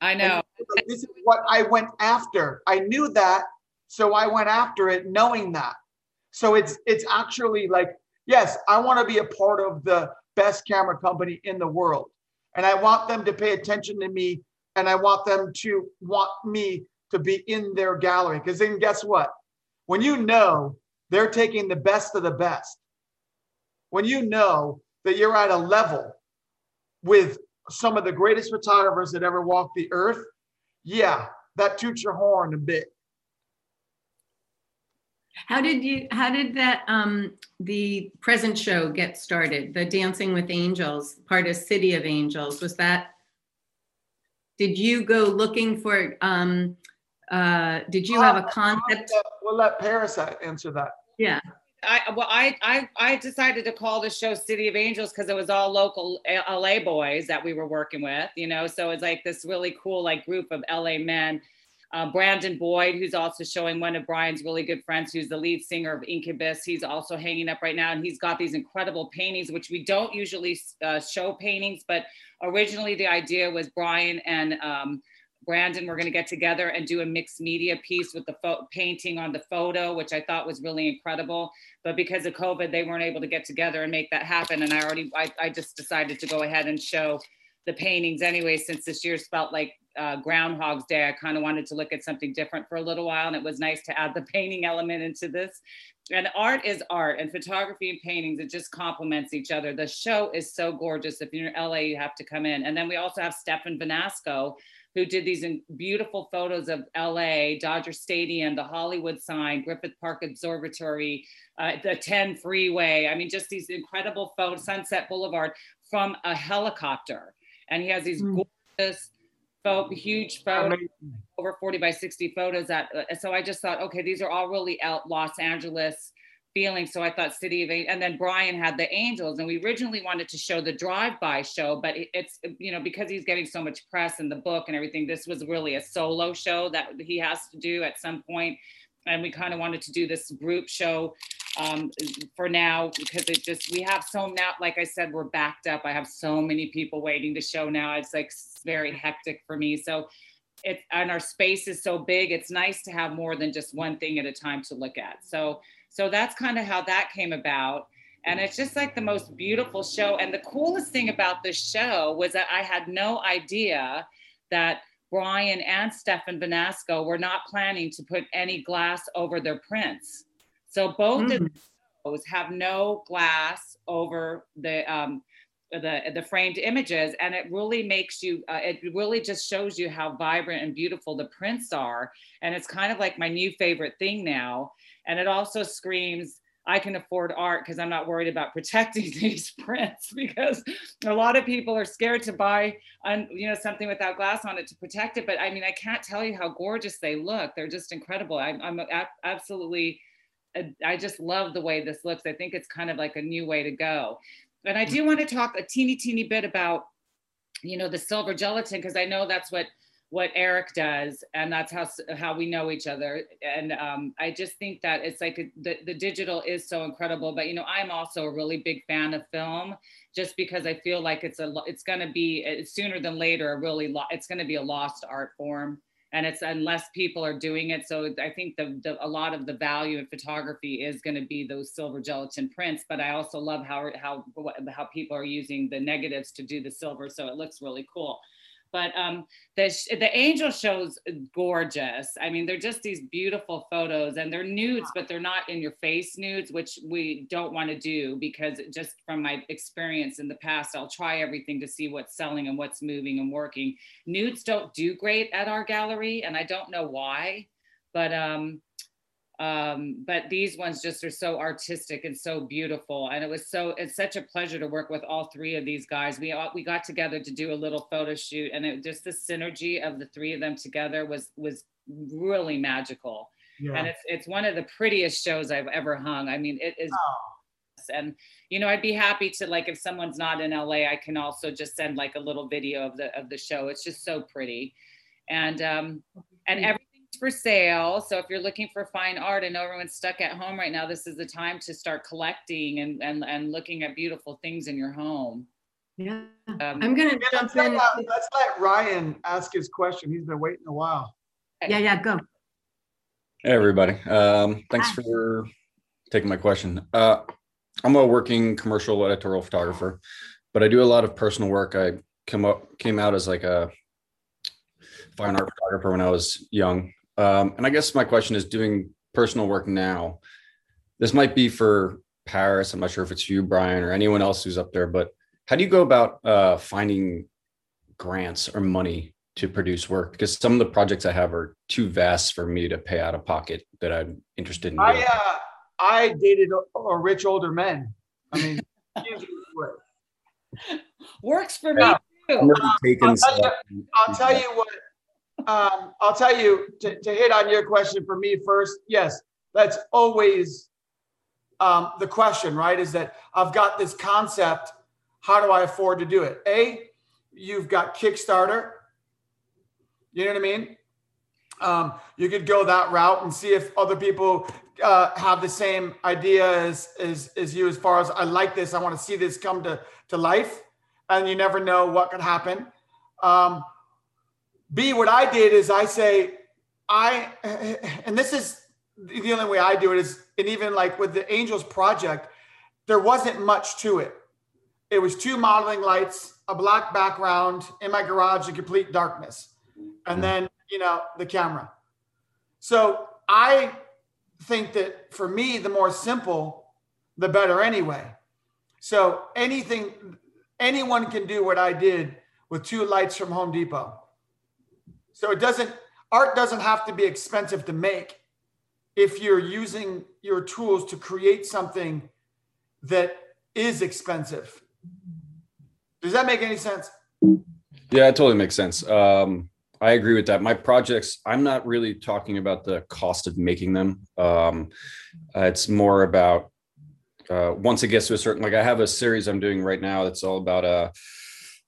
I know. Like, this is what I went after. I knew that, so I went after it knowing that. So it's it's actually like, yes, I want to be a part of the best camera company in the world. And I want them to pay attention to me and I want them to want me to be in their gallery. Because then guess what? When you know they're taking the best of the best. When you know that you're at a level with some of the greatest photographers that ever walked the earth, Yeah, that toots your horn a bit. How did you, how did that, um, the present show get started? The Dancing with Angels, part of City of Angels, was that? Did you go looking for, um, uh, did you have a concept? We'll let Paris answer that. Yeah, I well, I I I decided to call the show City of Angels because it was all local LA boys that we were working with, you know. So it's like this really cool like group of LA men. Uh, Brandon Boyd, who's also showing one of Brian's really good friends, who's the lead singer of Incubus. He's also hanging up right now, and he's got these incredible paintings, which we don't usually uh, show paintings, but originally the idea was Brian and um, Brandon were going to get together and do a mixed media piece with the fo- painting on the photo, which I thought was really incredible. But because of COVID, they weren't able to get together and make that happen. And I already, I, I just decided to go ahead and show the paintings anyway, since this year's felt like uh, Groundhog's Day. I kind of wanted to look at something different for a little while, and it was nice to add the painting element into this. And art is art, and photography and paintings, it just complements each other. The show is so gorgeous. If you're in LA, you have to come in. And then we also have Stefan Vanasco, who did these beautiful photos of LA, Dodger Stadium, the Hollywood sign, Griffith Park Observatory, uh, the 10 freeway. I mean, just these incredible photos, Sunset Boulevard from a helicopter. And he has these Mm. gorgeous, photo, huge photo, over 40 by 60 photos. That uh, so I just thought, okay, these are all really out Los Angeles feeling. So I thought City of and then Brian had the Angels, and we originally wanted to show the drive-by show, but it's you know because he's getting so much press in the book and everything, this was really a solo show that he has to do at some point, and we kind of wanted to do this group show um, for now because it just we have so now like I said we're backed up. I have so many people waiting to show now. It's like very hectic for me. So it and our space is so big it's nice to have more than just one thing at a time to look at so so that's kind of how that came about and it's just like the most beautiful show and the coolest thing about this show was that i had no idea that brian and stefan vanasco were not planning to put any glass over their prints. So both of Mm. those have no glass over the um, the the framed images. And it really makes you uh, it really just shows you how vibrant and beautiful the prints are. And it's kind of like my new favorite thing now. And it also screams i can afford art because i'm not worried about protecting these prints because a lot of people are scared to buy un, you know something without glass on it to protect it but i mean i can't tell you how gorgeous they look they're just incredible i'm, I'm absolutely uh, I just love the way this looks. I think it's kind of like a new way to go. And I do want to talk a teeny, teeny bit about, you know, the silver gelatin because I know that's what what Eric does, and that's how how we know each other. And um, I just think that it's like the the digital is so incredible. But you know, I'm also a really big fan of film, just because I feel like it's a it's going to be sooner than later a really lo- it's going to be a lost art form and it's unless people are doing it so i think the, the a lot of the value in photography is going to be those silver gelatin prints but i also love how how how people are using the negatives to do the silver so it looks really cool but um, the the angel shows gorgeous. I mean, they're just these beautiful photos, and they're nudes, but they're not in your face nudes, which we don't want to do because just from my experience in the past, I'll try everything to see what's selling and what's moving and working. Nudes don't do great at our gallery, and I don't know why, but um, um, but these ones just are so artistic and so beautiful. And it was so it's such a pleasure to work with all three of these guys. We all, we got together to do a little photo shoot and it just the synergy of the three of them together was was really magical. Yeah. and it's it's one of the prettiest shows i've ever hung. I mean it is oh. and you know i'd be happy to like if someone's not in la i can also just send like a little video of the of the show. It's just so pretty. And um and everything's for sale so if you're looking for fine art i know everyone's stuck at home right now this is the time to start collecting and and, and looking at beautiful things in your home Yeah. um, I'm gonna jump let's, in. uh, let's let Ryan ask his question. He's been waiting a while. Yeah, yeah, go. Hey, everybody. Um, thanks Hi. for taking my question. Uh, I'm a working commercial editorial photographer, but I do a lot of personal work. I come up came out as like a fine art photographer when I was young. Um, and I guess my question is doing personal work now. This might be for Paris. I'm not sure if it's you, Brian, or anyone else who's up there, but how do you go about uh, finding grants or money to produce work because some of the projects I have are too vast for me to pay out of pocket that I'm interested in. I uh, I dated a, a rich older men. I mean, Works for Yeah. me too. already taking I'll tell you- I'll tell you what. Um, I'll tell you to, to hit on your question for me first. Yes, that's always um, the question, right? Is that I've got this concept. How do I afford to do it? A, you've got Kickstarter. You know what I mean? Um, you could go that route and see if other people uh, have the same idea as, as as you. As far as I like this, I want to see this come to to life, and you never know what could happen. Um, B, what I did is I say, I, and this is the only way I do it is, and even like with the Angels project, there wasn't much to it. It was two modeling lights, a black background in my garage in complete darkness, and then, you know, the camera. So I think that for me, the more simple, the better anyway. So anything, anyone can do what I did with two lights from Home Depot. So it doesn't, art doesn't have to be expensive to make if you're using your tools to create something that is expensive. Does that make any sense? Yeah, it totally makes sense. Um, I agree with that. My projects, I'm not really talking about the cost of making them. Um, uh, it's more about uh, once it gets to a certain, like I have a series I'm doing right now that's all about, uh,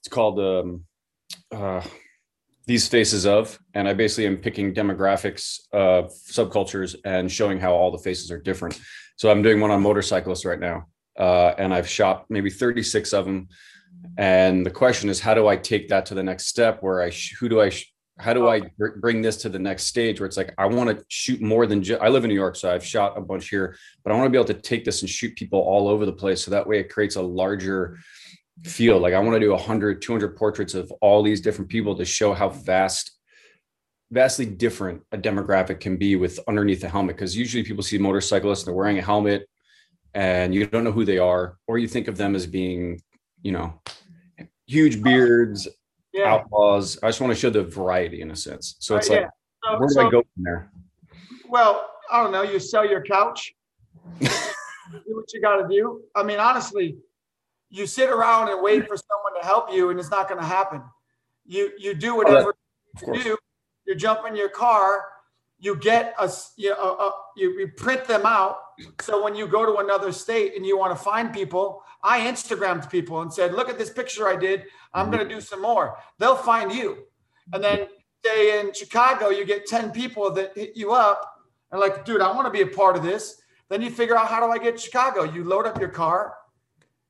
it's called um, uh, These Faces of, and I basically am picking demographics of subcultures and showing how all the faces are different. So I'm doing one on motorcyclists right now, uh, and I've shot maybe 36 of them and the question is how do i take that to the next step where i sh- who do i sh- how do i br- bring this to the next stage where it's like i want to shoot more than just i live in new york so i've shot a bunch here but i want to be able to take this and shoot people all over the place. So that way it creates a larger field like i want to do 100 200 portraits of all these different people to show how vast vastly different a demographic can be with underneath the helmet because usually people see motorcyclists they're wearing a helmet and you don't know who they are or you think of them as being you know huge beards Yeah. outlaws i just want to show the variety in a sense so it's Right, like yeah. So- where do so- i go from there Well, I don't know. You sell your couch. do what you got to do. I mean, honestly, you sit around and wait for someone to help you, and it's not going to happen. You you do whatever you do. You jump in your car. You get a you, a, a, you you print them out. So when you go to another state and you want to find people, I Instagrammed people and said, "Look at this picture I did. I'm going to do some more." They'll find you, and then say in Chicago, you get 10 people that hit you up and like, dude, I want to be a part of this. Then you figure out how do I get Chicago? You load up your car,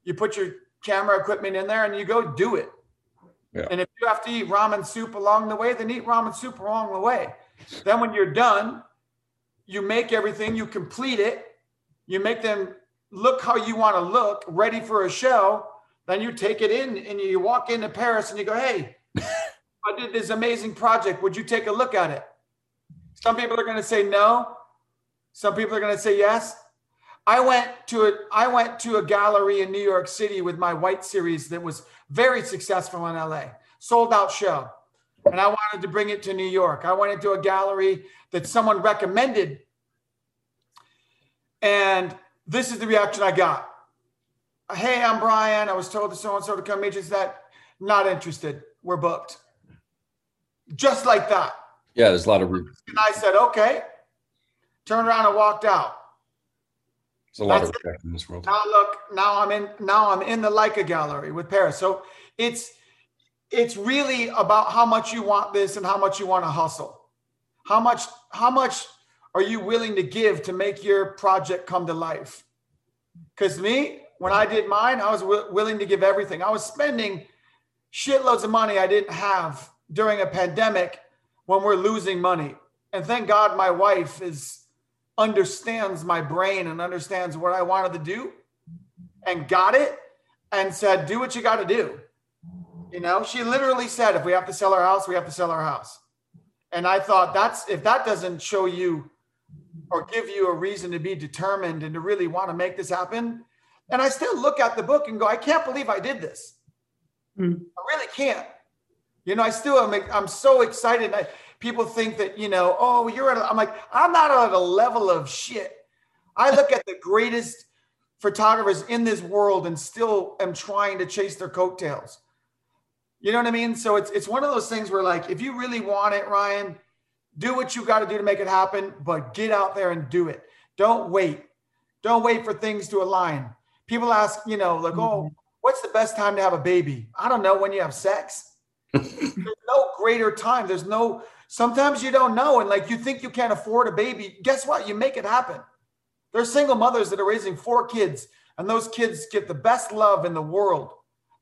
you put your camera equipment in there, and you go do it. Yeah. And if you have to eat ramen soup along the way, then eat ramen soup along the way. Then when you're done, you make everything, you complete it, you make them look how you want to look, ready for a show. Then you take it in and you walk into Paris and you go, hey, I did this amazing project. Would you take a look at it? Some people are going to say no. Some people are going to say yes. I went to a I went to a gallery in New York City with my white series that was very successful in LA. Sold out show. And I wanted to bring it to New York. I went into a gallery that someone recommended. And this is the reaction I got. Hey, I'm Brian. I was told to so and so to come meet you. That not interested? We're booked. Just like that. yeah there's a lot of re- And I said, okay. Turned around and walked out. There's a lot of That's it. respect in this world Now look, now I'm in now I'm in the Leica gallery with Paris. So it's it's really about how much you want this and how much you want to hustle. How much how much are you willing to give to make your project come to life? Because me, when I did mine, I was wi- willing to give everything. I was spending shitloads of money I didn't have during a pandemic when we're losing money. And thank God my wife is understands my brain and understands what I wanted to do and got it and said, do what you got to do. You know, she literally said, if we have to sell our house, we have to sell our house. And I thought that's if that doesn't show you or give you a reason to be determined and to really want to make this happen. And I still look at the book and go, I can't believe I did this. Hmm. I really can't. You know, I still am. I'm so excited. I, people think that you know, oh, you're at. A, I'm like, I'm not at a level of shit. I look at the greatest photographers in this world and still am trying to chase their coattails. You know what I mean? So it's it's one of those things where like, if you really want it, Ryan, do what you got to do to make it happen, but get out there and do it. Don't wait. Don't wait for things to align. People ask, you know, like, oh, mm-hmm. what's the best time to have a baby? I don't know when you have sex. There's no greater time. There's no, sometimes you don't know. And like you think you can't afford a baby. Guess what? You make it happen. There's single mothers that are raising four kids, and those kids get the best love in the world.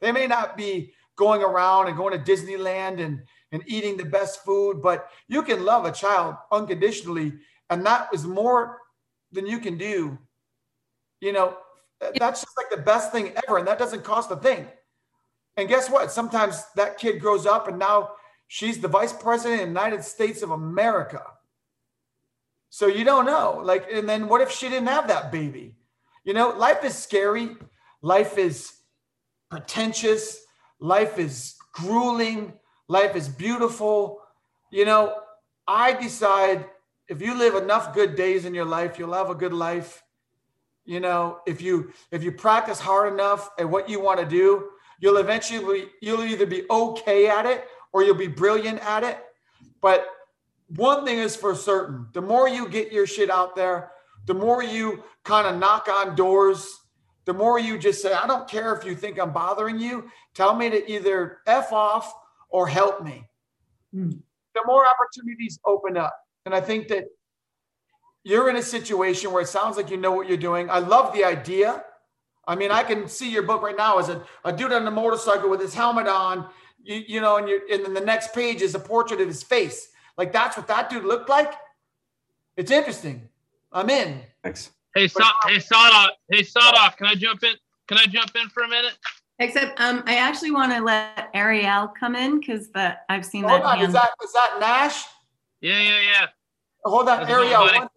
They may not be going around and going to Disneyland and, and eating the best food, but you can love a child unconditionally. And that is more than you can do. You know, that's just like the best thing ever. And that doesn't cost a thing. And guess what? Sometimes that kid grows up and now she's the vice president of the United States of America. So you don't know. Like, and then what if she didn't have that baby? You know, life is scary. Life is pretentious. Life is grueling. Life is beautiful. You know, I decide if you live enough good days in your life, you'll have a good life. You know, if you if you practice hard enough at what you want to do, you'll eventually you'll either be okay at it or you'll be brilliant at it. But one thing is for certain, the more you get your shit out there, the more you kind of knock on doors, the more you just say, I don't care if you think I'm bothering you, tell me to either F off or help me. Mm. The more opportunities open up. And I think that you're in a situation where it sounds like you know what you're doing. I love the idea. I mean, I can see your book right now as a, a dude on a motorcycle with his helmet on, you, you know, and you and then the next page is a portrait of his face. Like that's what that dude looked like. It's interesting. I'm in. Thanks. Hey, so, hey, Sadoff. Hey, Sadoff. Can I jump in? Can I jump in for a minute? Except, um, I actually want to let Ariel come in because the I've seen Hold that. on. hand. Is that is that Nash? Yeah, yeah, yeah. Hold on, How's it going, Ariel.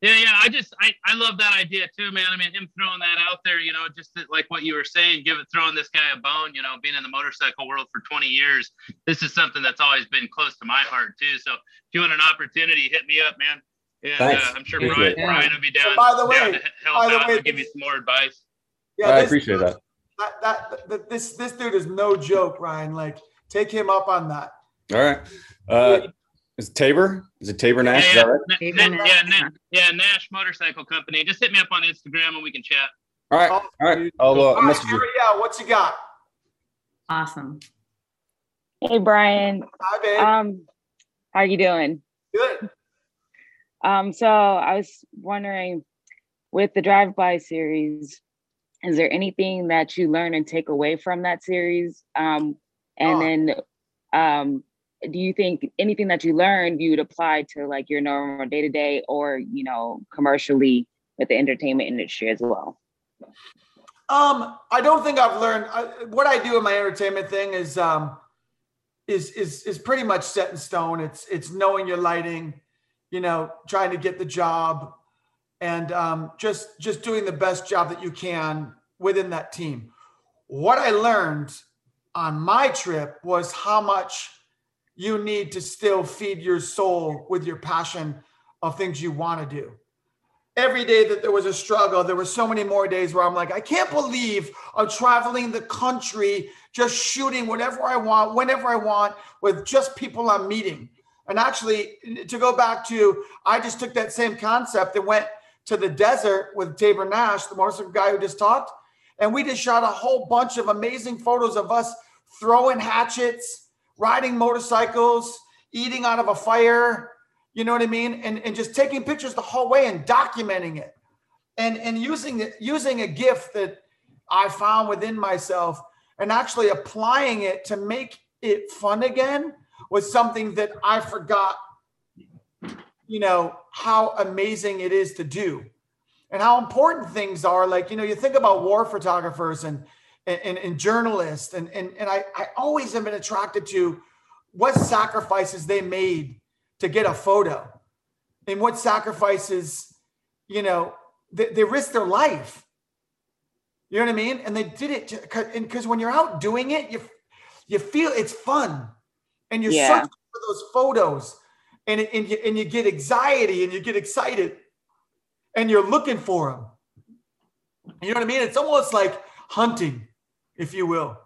Buddy? One second. Yeah, yeah. I just I, I love that idea too, man. I mean, him throwing that out there, you know, just to- like what you were saying, give it throwing this guy a bone, you know, being in the motorcycle world for 20 years. This is something that's always been close to my heart too. So if you want an opportunity, hit me up, man. And Thanks. uh, I'm sure Appreciate Brian, it. Brian will be down, by the down way- to help by the out way, and give you some more advice. Yeah, I this- appreciate that. That, that, that this this dude is no joke, Ryan. Like, take him up on that. All right. Uh, is it Tabor? Is it Tabor Nash? Is Yeah, that right? Na- Na- yeah, Na- yeah, Nash Motorcycle Company. Just hit me up on Instagram and we can chat. All right. All right. I'll uh, All right, message you. Ariel, what you got? Awesome. Hey Brian, Hi, babe. um, how are you doing? Good. Um, so I was wondering, with the Drive By series, is there anything that you learn and take away from that series? Um, and Oh. then, um, do you think anything that you learned you would apply to like your normal day to day, or you know, commercially with the entertainment industry as well? Um, I don't think I've learned I, what I do in my entertainment thing is um is is is pretty much set in stone. It's it's knowing your lighting, you know, trying to get the job and um just just doing the best job that you can within that team. What I learned on my trip was how much you need to still feed your soul with your passion of things you want to do every day that there was a struggle, there were so many more days where I'm like, I can't believe I'm traveling the country, just shooting whatever I want, whenever I want, with just people I'm meeting. And actually, to go back to, I just took that same concept and went to the desert with Tabor Nash, the motorcycle guy who just talked, and we just shot a whole bunch of amazing photos of us throwing hatchets, riding motorcycles, eating out of a fire, you know what I mean? And, and just taking pictures the whole way and documenting it and, and using it, using a gift that I found within myself and actually applying it to make it fun again was something that I forgot, you know, how amazing it is to do and how important things are. Like, you know, you think about war photographers and, and, and journalists and, and, and I, I always have been attracted to what sacrifices they made to get a photo and what sacrifices, you know, they, they risked their life. You know what I mean? And they did it And because when you're out doing it, you you feel it's fun and you're Yeah. searching for those photos and, and, you, and you get anxiety and you get excited and you're looking for them. You know what I mean? It's almost like hunting, if you will.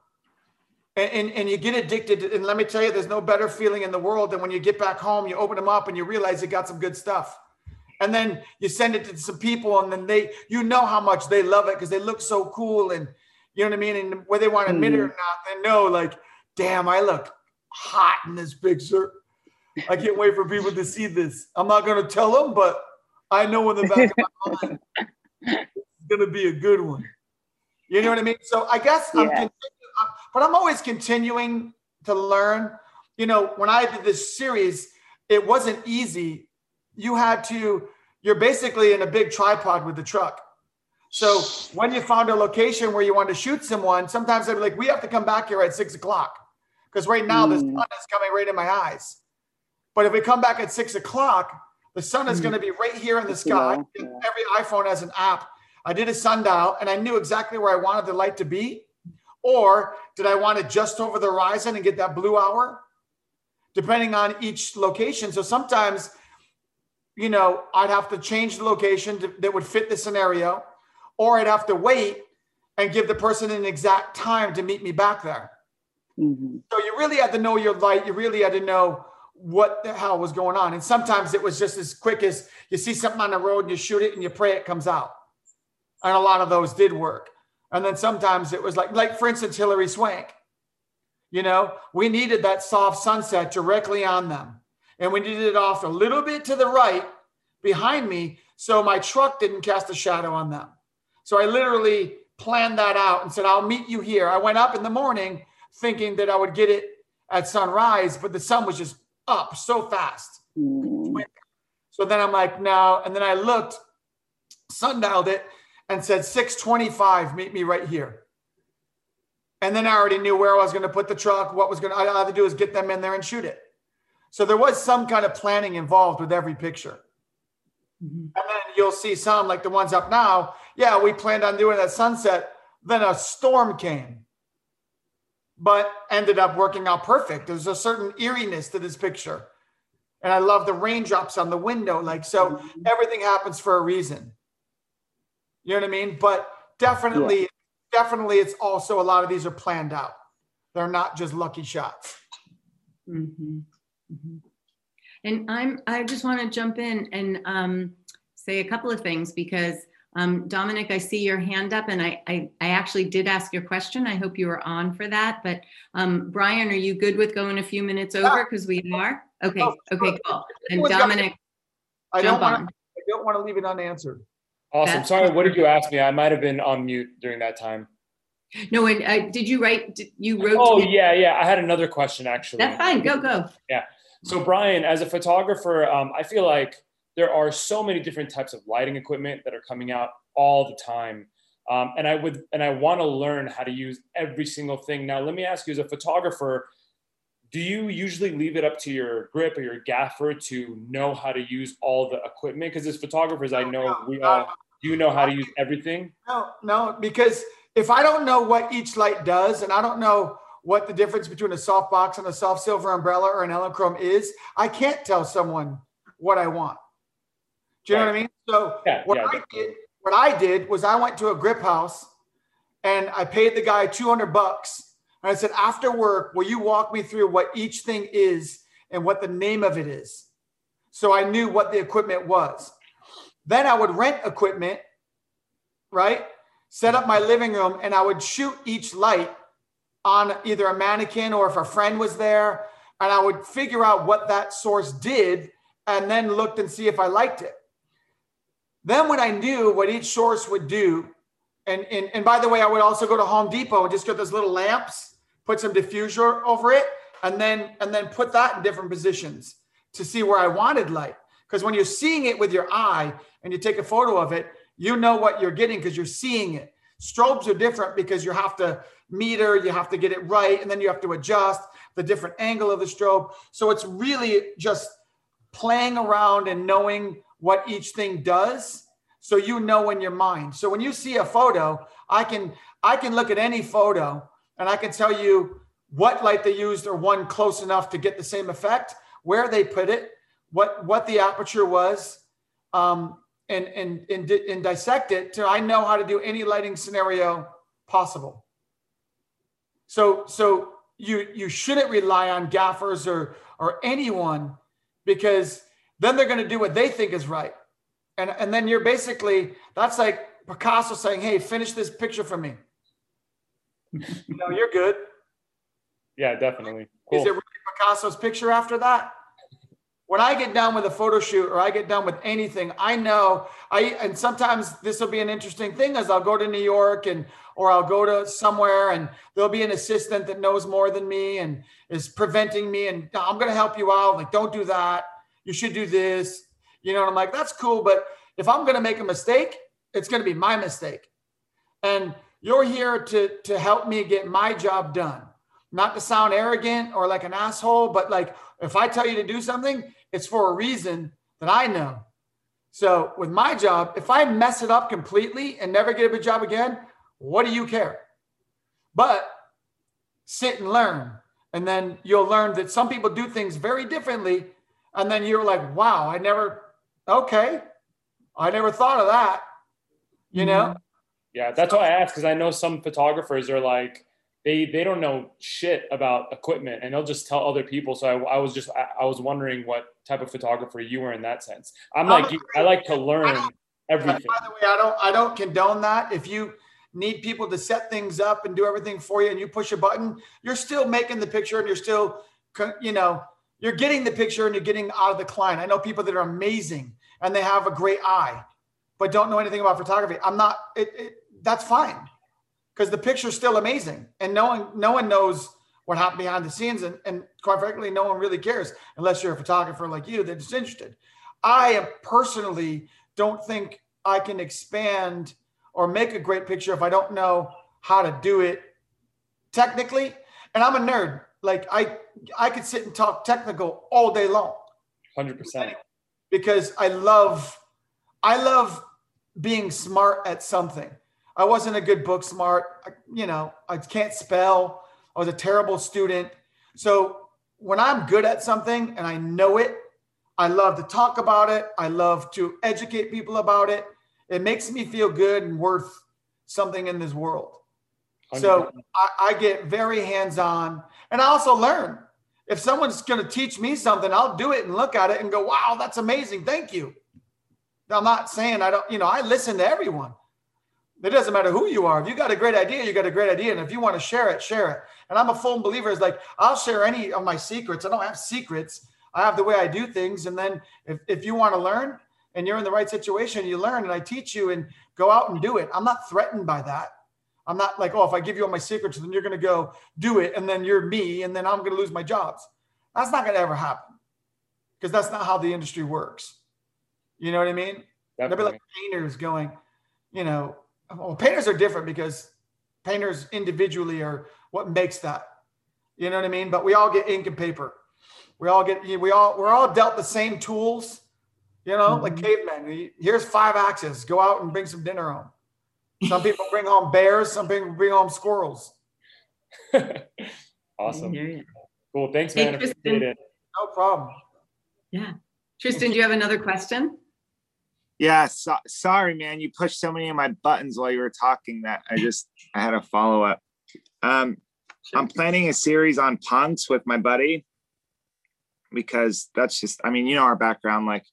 And, and, and you get addicted. and let me tell you, there's no better feeling in the world than when you get back home, you open them up and you realize you got some good stuff. And then you send it to some people and then they, you know how much they love it because they look so cool. And you know what I mean? And whether they want to admit it or hmm. not, they know like, damn, I look hot in this picture. I can't wait for people to see this. I'm not going to tell them, but I know in the back of my mind, it's going to be a good one. You know what I mean? So I guess I'm, Yeah. continu- I'm- but I'm always continuing to learn. You know, when I did this series, it wasn't easy. You had to, you're basically in a big tripod with the truck. So when you found a location where you wanted to shoot someone, sometimes I'd be like, we have to come back here at six o'clock. Because right now the sun is coming right in my eyes. But if we come back at six o'clock, the sun is going to be right here in the sky. Yeah, Every iPhone has an app. I did a sundial and I knew exactly where I wanted the light to be. Or did I want it just over the horizon and get that blue hour? Depending on each location. So sometimes, you know, I'd have to change the location to, that would fit the scenario, or I'd have to wait and give the person an exact time to meet me back there. Mm-hmm. So you really had to know your light. You really had to know what the hell was going on. And sometimes it was just as quick as you see something on the road and you shoot it and you pray it comes out. And a lot of those did work. And then sometimes it was like, like for instance, Hilary Swank. You know, we needed that soft sunset directly on them. And we needed it off a little bit to the right behind me so my truck didn't cast a shadow on them. So I literally planned that out and said, I'll meet you here. I went up in the morning thinking that I would get it at sunrise, but the sun was just up so fast. Mm. So then I'm like, no. And then I looked, sundialed it, and said 625, meet me right here. And then I already knew where I was going to put the truck, what was going to, all I had to do is get them in there and shoot it. So there was some kind of planning involved with every picture. Mm-hmm. And then you'll see some like the ones up now. Yeah, we planned on doing that sunset. Then a storm came, but ended up working out perfect. There's a certain eeriness to this picture. And I love the raindrops on the window. Like, so mm-hmm. everything happens for a reason. You know what I mean? But definitely, definitely, it's also a lot of these are planned out. They're not just lucky shots. Mhm, mhm. And I'm, I just want to jump in and um, say a couple of things because um, Dominic, I see your hand up and I, I, I actually did ask your question. I hope you were on for that. But um, Brian, are you good with going a few minutes over? Because we are? Okay, okay, cool. And Dominic, I don't jump want on. I don't want to leave it unanswered. Awesome. That's Sorry, what did you ask me? I might have been on mute during that time. No, and uh, did you write, did you wrote? Oh, yeah, yeah. I had another question actually. That's fine, go, go. Yeah. So, Brian, as a photographer, um, I feel like there are so many different types of lighting equipment that are coming out all the time. Um, and I would, and I want to learn how to use every single thing. Now, let me ask you as a photographer, do you usually leave it up to your grip or your gaffer to know how to use all the equipment? Because as photographers, I know we all, do you know how to use everything? No, no, because if I don't know what each light does, and I don't know what the difference between a soft box and a soft silver umbrella or an Elinchrom is, I can't tell someone what I want. Do you know what I mean? So Yeah, what yeah, I did, what I did was I went to a grip house and I paid the guy 200 bucks. And I said, after work, will you walk me through what each thing is and what the name of it is? So I knew what the equipment was. Then I would rent equipment, right? Set up my living room and I would shoot each light on either a mannequin or if a friend was there. And I would figure out what that source did and then looked and see if I liked it. Then when I knew what each source would do, and, and, and by the way, I would also go to Home Depot and just get those little lamps, put some diffuser over it, and then and then put that in different positions to see where I wanted light. Because when you're seeing it with your eye and you take a photo of it, you know what you're getting because you're seeing it. Strobes are different because you have to meter, you have to get it right, and then you have to adjust the different angle of the strobe. So it's really just playing around and knowing what each thing does so you know in your mind so when you see a photo i can i can look at any photo and i can tell you what light they used or one close enough to get the same effect, where they put it, what what the aperture was, um, and and and, and dissect it to I know how to do any lighting scenario possible. So so you you shouldn't rely on gaffers or or anyone because then they're going to do what they think is right. And and then you're basically that's like Picasso saying, "Hey, finish this picture for me." Know, you're good. Yeah, definitely. Cool. Is it really Picasso's picture after that? When I get done with a photo shoot or I get done with anything, I know I and sometimes this will be an interesting thing as I'll go to New York and or I'll go to somewhere and there'll be an assistant that knows more than me and is preventing me and I'm going to help you out. Like, don't do that. You should do this. You know, and I'm like, that's cool. But if I'm going to make a mistake, it's going to be my mistake. And you're here to, to help me get my job done. Not to sound arrogant or like an asshole, but like if I tell you to do something, it's for a reason that I know. So with my job, if I mess it up completely and never get a good job again, what do you care? But sit and learn. And then you'll learn that some people do things very differently. And then you're like, wow, I never, okay. I never thought of that. You know? Mm-hmm. Yeah, that's why I asked because I know some photographers are like, they they don't know shit about equipment and they'll just tell other people. So I, I was just I, I, was wondering what type of photographer you were in that sense. I'm like I like to learn everything. By the way, I don't I don't condone that. If you need people to set things up and do everything for you and you push a button, you're still making the picture and you're still, you know, you're getting the picture and you're getting out of the client. I know people that are amazing and they have a great eye, but don't know anything about photography. I'm not, it, it that's fine because the picture's still amazing and no one, no one knows what happened behind the scenes. And, and quite frankly, no one really cares unless you're a photographer like you that's interested. I personally don't think I can expand or make a great picture if I don't know how to do it technically. And I'm a nerd. Like I I could sit and talk technical all day long. 100%. Because I love I love being smart at something. I wasn't a good book smart. I, you know, I can't spell. I was a terrible student. So when I'm good at something and I know it, I love to talk about it. I love to educate people about it it makes me feel good and worth something in this world. So I, I get very hands on and I also learn. If someone's going to teach me something, I'll do it and look at it and go, wow, that's amazing. Thank you. I'm not saying I don't, you know, I listen to everyone. It doesn't matter who you are. If you got a great idea, you got a great idea. And if you want to share it, share it. And I'm a full believer. Is like I'll share any of my secrets. I don't have secrets. I have the way I do things. And then if, if you want to learn, and you're in the right situation, you learn and I teach you and go out and do it. I'm not threatened by that. I'm not like, oh, if I give you all my secrets, then you're going to go do it. And then you're me. And then I'm going to lose my jobs. That's not going to ever happen because that's not how the industry works. You know what I mean? They'll be like painters going, you know, well, painters are different because painters individually are what makes that. You know what I mean? But we all get ink and paper. We all get, we all, we're all dealt the same tools you know, mm-hmm. like cavemen. Here's five axes. Go out and bring some dinner home. Some people bring home bears. Some people bring home squirrels. awesome. Cool. Thanks, man. Hey, it. No problem. Yeah. Tristan, do you have another question? Yeah. So, sorry, man. You pushed so many of my buttons while you were talking that I just I had a follow up. Um, I'm planning a series on punks with my buddy because that's just I mean you know our background like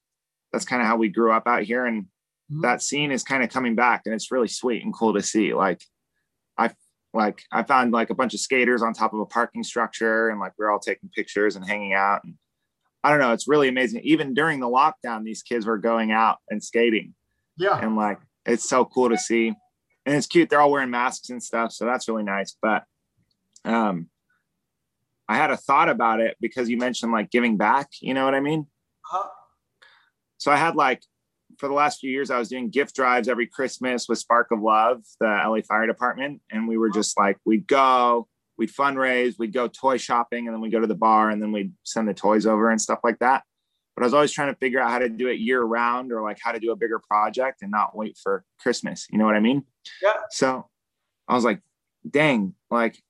that's kind of how we grew up out here and mm-hmm. that scene is kind of coming back and it's really sweet and cool to see like i like i found like a bunch of skaters on top of a parking structure and like we're all taking pictures and hanging out and i don't know it's really amazing. Even during the lockdown these kids were going out and skating. Yeah. And like it's so cool to see. And it's cute they're all wearing masks and stuff so that's really nice. But um i had a thought about it because you mentioned like giving back you know what i mean? Uh-huh. So I had like for the last few years, I was doing gift drives every Christmas with Spark of Love, the LA Fire Department, and we were just like we'd go, we'd fundraise, we'd go toy shopping, and then we'd go to the bar, and then we'd send the toys over and stuff like that. But I was always trying to figure out how to do it year round, or like how to do a bigger project and not wait for Christmas. You know what I mean? Yeah. So I was like, dang, like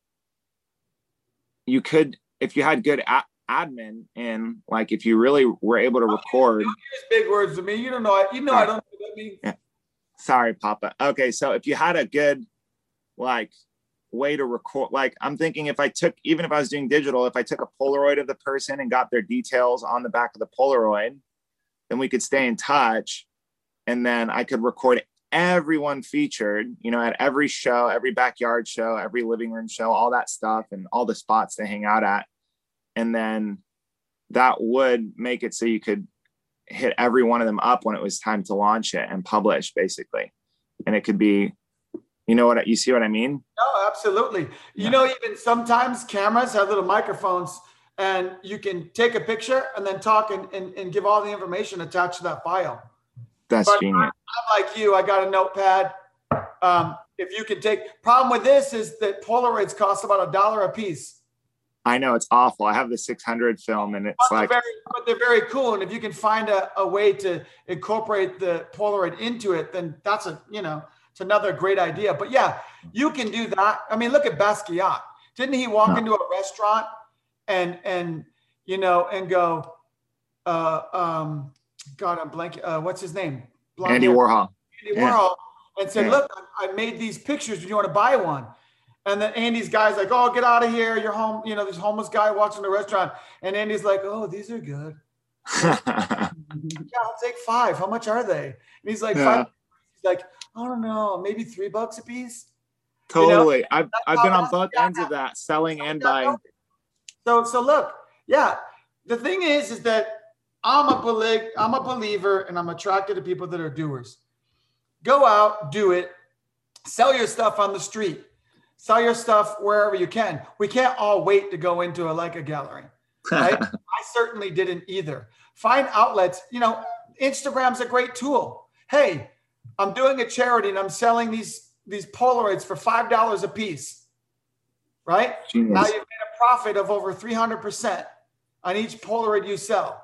you could if you had good a- admin and like if you really were able to oh, record Use big words to me. You don't know. I- You know I don't know what that means. sorry papa okay so if you had a good like way to record like i'm thinking if i took even if i was doing digital if i took a polaroid of the person and got their details on the back of the polaroid then we could stay in touch and then i could record everyone featured you know at every show every backyard show every living room show all that stuff and all the spots they hang out at. And then that would make it so you could hit every one of them up when it was time to launch it and publish basically. And it could be you know what you see what i mean No, absolutely. You know, even sometimes cameras have little microphones and you can take a picture and then talk and, and, and give all the information attached to that file. that's But genius I'm like you, I got a notepad. Um, if you can take, problem with this is that Polaroids cost about a dollar a piece. i know it's awful i have the 600 film and it's But like they're very, but they're very cool. And if you can find a, a way to incorporate the Polaroid into it, then that's a, you know, it's another great idea. But yeah, you can do that. I mean, look at Basquiat. Didn't he walk No. into a restaurant and, and, you know, and go, uh, um, God, I'm blanking. Uh, what's his name? Blonde andy warhol Andy Yeah. Warhol and said, Yeah. "Look, I I made these pictures. Do you want to buy one?" And then Andy's guy's like, "Oh, get out of here! You're home." You know, this homeless guy watching the restaurant, and Andy's like, "Oh, these are good. Yeah, I'll take five. How much are they?" And he's like, Yeah. five. He's like, "I don't know, maybe three bucks a piece." You know, totally i've that's i've been on both ends of that selling and buying So, so look, yeah. The thing is, is that I'm a belie- I'm a believer, and I'm attracted to people that are doers. Go out, do it, sell your stuff on the street, sell your stuff wherever you can. We can't all wait to go into a Leica gallery, right? I certainly didn't either. Find outlets. You know, Instagram's a great tool. Hey, I'm doing a charity and I'm selling these these Polaroids for five dollars a piece, right? Genius. Now you've made a profit of over 300% on each Polaroid you sell.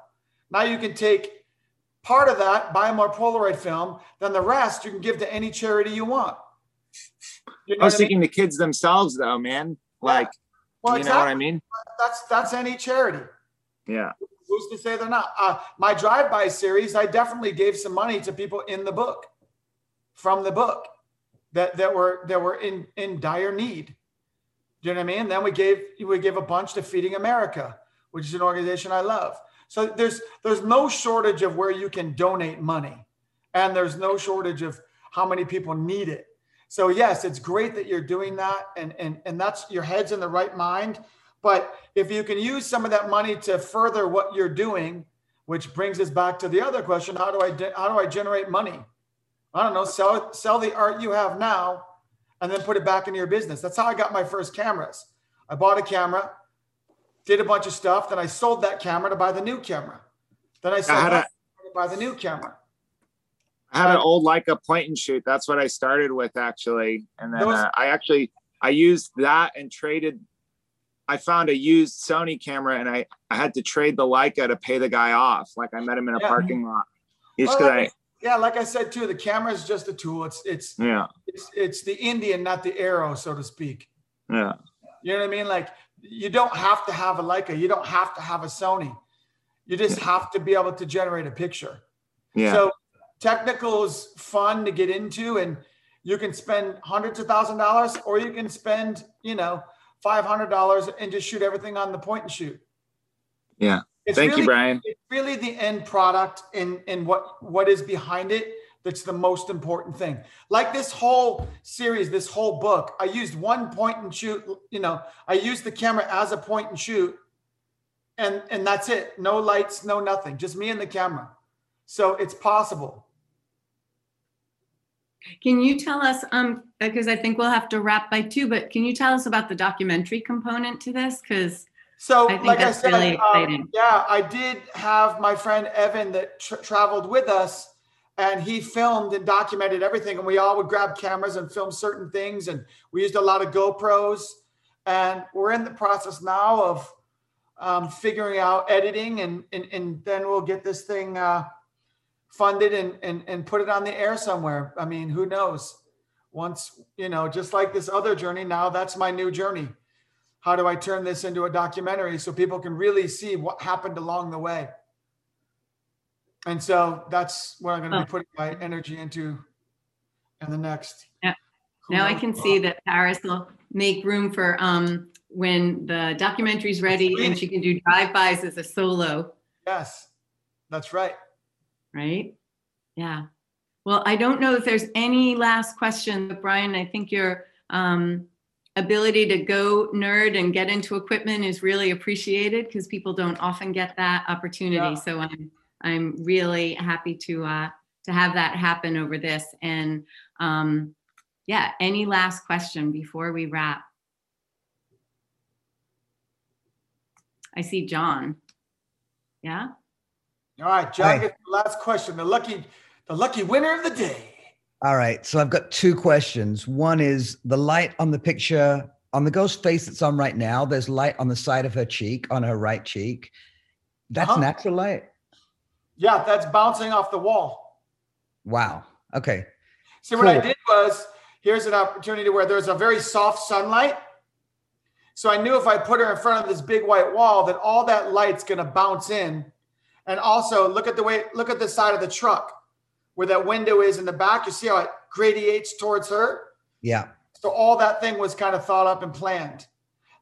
Now you can take part of that, buy more Polaroid film, then the rest you can give to any charity you want. You know i was what I mean? thinking the kids themselves though man like Well, you know what i mean That's that's any charity. yeah Who's to say they're not? Uh, my drive-by series, I definitely gave some money to people in the book, from the book, that that were that were in in dire need. Do you know what I mean? Then we gave we gave a bunch to Feeding America, which is an organization I love. So there's there's no shortage of where you can donate money, and there's no shortage of how many people need it. So yes, it's great that you're doing that, and and and that's your head's in the right mind. But if you can use some of that money to further what you're doing, which brings us back to the other question: How do I how do I generate money? I don't know. Sell sell the art you have now, and then put it back into your business. That's how I got my first cameras. I bought a camera, did a bunch of stuff, then I sold that camera to buy the new camera. Then I sold had that a- to buy the new camera. I had an old Leica point and shoot. That's what I started with actually, and then Those- uh, I actually I used that and traded. I found a used Sony camera and I I had to trade the Leica to pay the guy off. Like I met him in a Yeah. parking lot. Just Well, 'cause like I I- yeah, like I said too, the camera is just a tool. It's it's yeah it's it's the Indian, not the arrow, so to speak. yeah You know what I mean? Like you don't have to have a Leica, you don't have to have a Sony. You just have to be able to generate a picture. yeah. So technical is fun to get into, and you can spend hundreds of thousand dollars, or you can spend, you know, five hundred dollars and just shoot everything on the point and shoot. yeah. It's Thank really, you, Brian. It's really the end product and and what what is behind it that's the most important thing. Like this whole series, this whole book, I used one point and shoot. You know, I used the camera as a point and shoot, and and that's it. No lights, no nothing, just me and the camera. So it's possible. Can you tell us, um, because I think we'll have to wrap by two, but can you tell us about the documentary component to this? Because So, I like I said, really um, yeah, I did have my friend Evan that tra- traveled with us, and he filmed and documented everything. And we all would grab cameras and film certain things, and we used a lot of GoPros. And we're in the process now of um, figuring out editing, and, and and then we'll get this thing uh, funded and, and and put it on the air somewhere. I mean, who knows? Once you know, just like this other journey, now that's my new journey how do I turn this into a documentary so people can really see what happened along the way? And so that's what I'm going to Oh. be putting my energy into in the next. Yeah. Now I can see that Paris will make room for um when the documentary's ready and she can do drive-bys as a solo, Yes, that's right. right? Yeah. Well, I don't know if there's any last question, but Brian, I think your um ability to go nerd and get into equipment is really appreciated because people don't often get that opportunity. Yeah. So I'm I'm really happy to uh to have that happen over this. And um yeah, any last question before we wrap? I see John. Yeah? All right, John, gets the last question. The lucky, the lucky winner of the day. All right. So I've got two questions. One is the light on the picture on the ghost face that's on right now. There's light on the side of her cheek, on her right cheek. That's Uh-huh. natural light. Yeah, that's bouncing off the wall. Wow. Okay. See, what I did was here's an opportunity where there's a very soft sunlight. So I knew if I put her in front of this big white wall, that all that light's going to bounce in. And also look at the way, look at the side of the truck where that window is in the back. You see how it gradiates towards her? Yeah. So all that thing was kind of thought up and planned.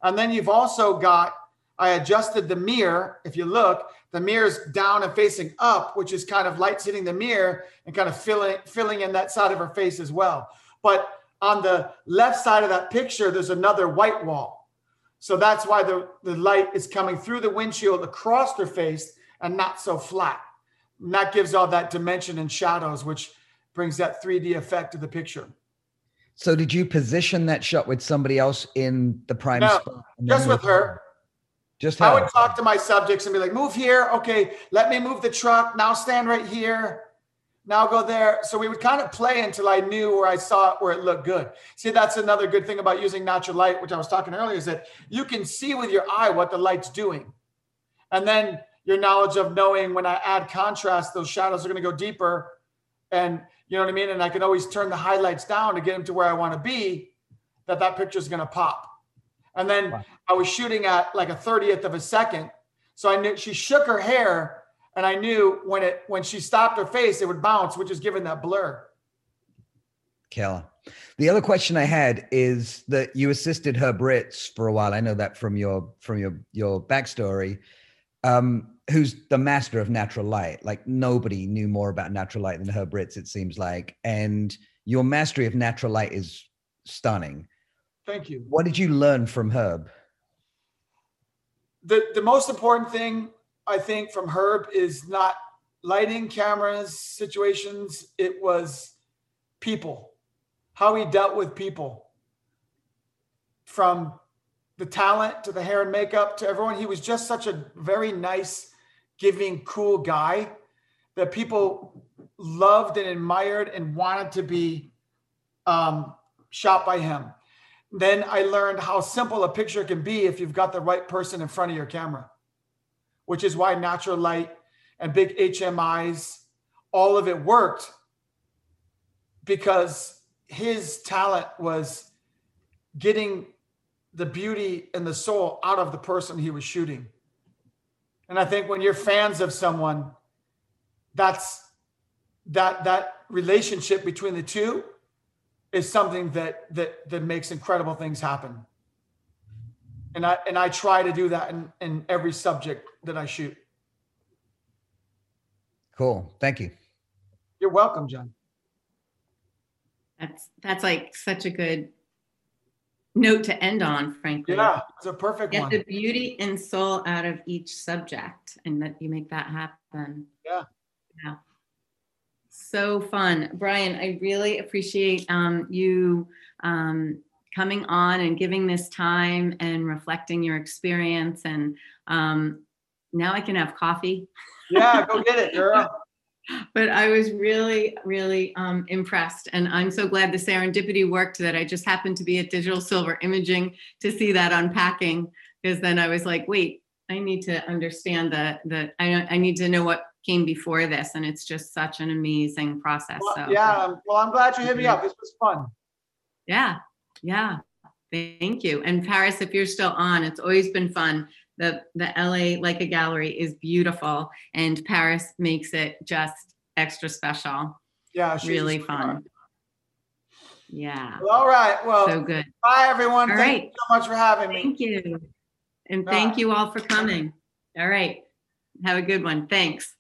And then you've also got, I adjusted the mirror. If you look, the mirror's down and facing up, which is kind of lights hitting the mirror and kind of filling filling in that side of her face as well. But on the left side of that picture, there's another white wall. So that's why the, the light is coming through the windshield across her face and not so flat. And that gives all that dimension and shadows, which brings that 3D effect to the picture. So did you position that shot with somebody else in the prime No, spot? just with her. Just I her. would talk to my subjects and be like, move here. Okay, let me move the truck. Now stand right here. Now go there. So we would kind of play until I knew where I saw it, where it looked good. See, that's another good thing about using natural light, which I was talking earlier, is that you can see with your eye what the light's doing. And then your knowledge of knowing when I add contrast, those shadows are going to go deeper. And you know what I mean? And I can always turn the highlights down to get them to where I want to be, that that picture is going to pop. And then I was shooting at like a 30th of a second. So I knew she shook her hair and I knew when it when she stopped her face, it would bounce, which is giving that blur. Killer. The other question I had is that you assisted Herb Ritts for a while. I know that from your from your your backstory. Um, who's the master of natural light? Like nobody knew more about natural light than Herb Ritts, it seems like. And your mastery of natural light is stunning. Thank you. What did you learn from Herb? The the most important thing I think from Herb is not lighting, cameras, situations. It was people, how he dealt with people. From the talent to the hair and makeup to everyone, he was just such a very nice, giving, cool guy that people loved and admired and wanted to be um, shot by him. Then I learned how simple a picture can be if you've got the right person in front of your camera, which is why natural light and big HMIs, all of it worked because his talent was getting the beauty and the soul out of the person he was shooting. And I think when you're fans of someone, that's that that relationship between the two is something that that that makes incredible things happen. And I and I try to do that in, in every subject that I shoot. Cool. Thank you. You're welcome, John. That's that's like such a good note to end on, frankly. Yeah, it's a perfect one. Get one. the beauty and soul out of each subject and that you make that happen. Yeah. Yeah. So fun. Brian, I really appreciate um, you um, coming on and giving this time and reflecting your experience. And um, now I can have coffee. Yeah, go get it, girl. but I was really, really um, impressed. And I'm so glad the serendipity worked that I just happened to be at Digital Silver Imaging to see that unpacking. Because then I was like, wait, I need to understand the, the I, I need to know what came before this. And it's just such an amazing process. Well, so yeah, um, well, I'm glad you hit me up. This was fun. yeah, yeah, Thank you. And Paris, if you're still on, it's always been fun. The the LA Leica Gallery is beautiful, and Paris makes it just extra special. Yeah, she's really fun. Yeah. Well, all right. Well, So good. bye everyone. All Thank you so much for having me. Thank you. And Bye. thank you all for coming. All right. Have a good one. Thanks.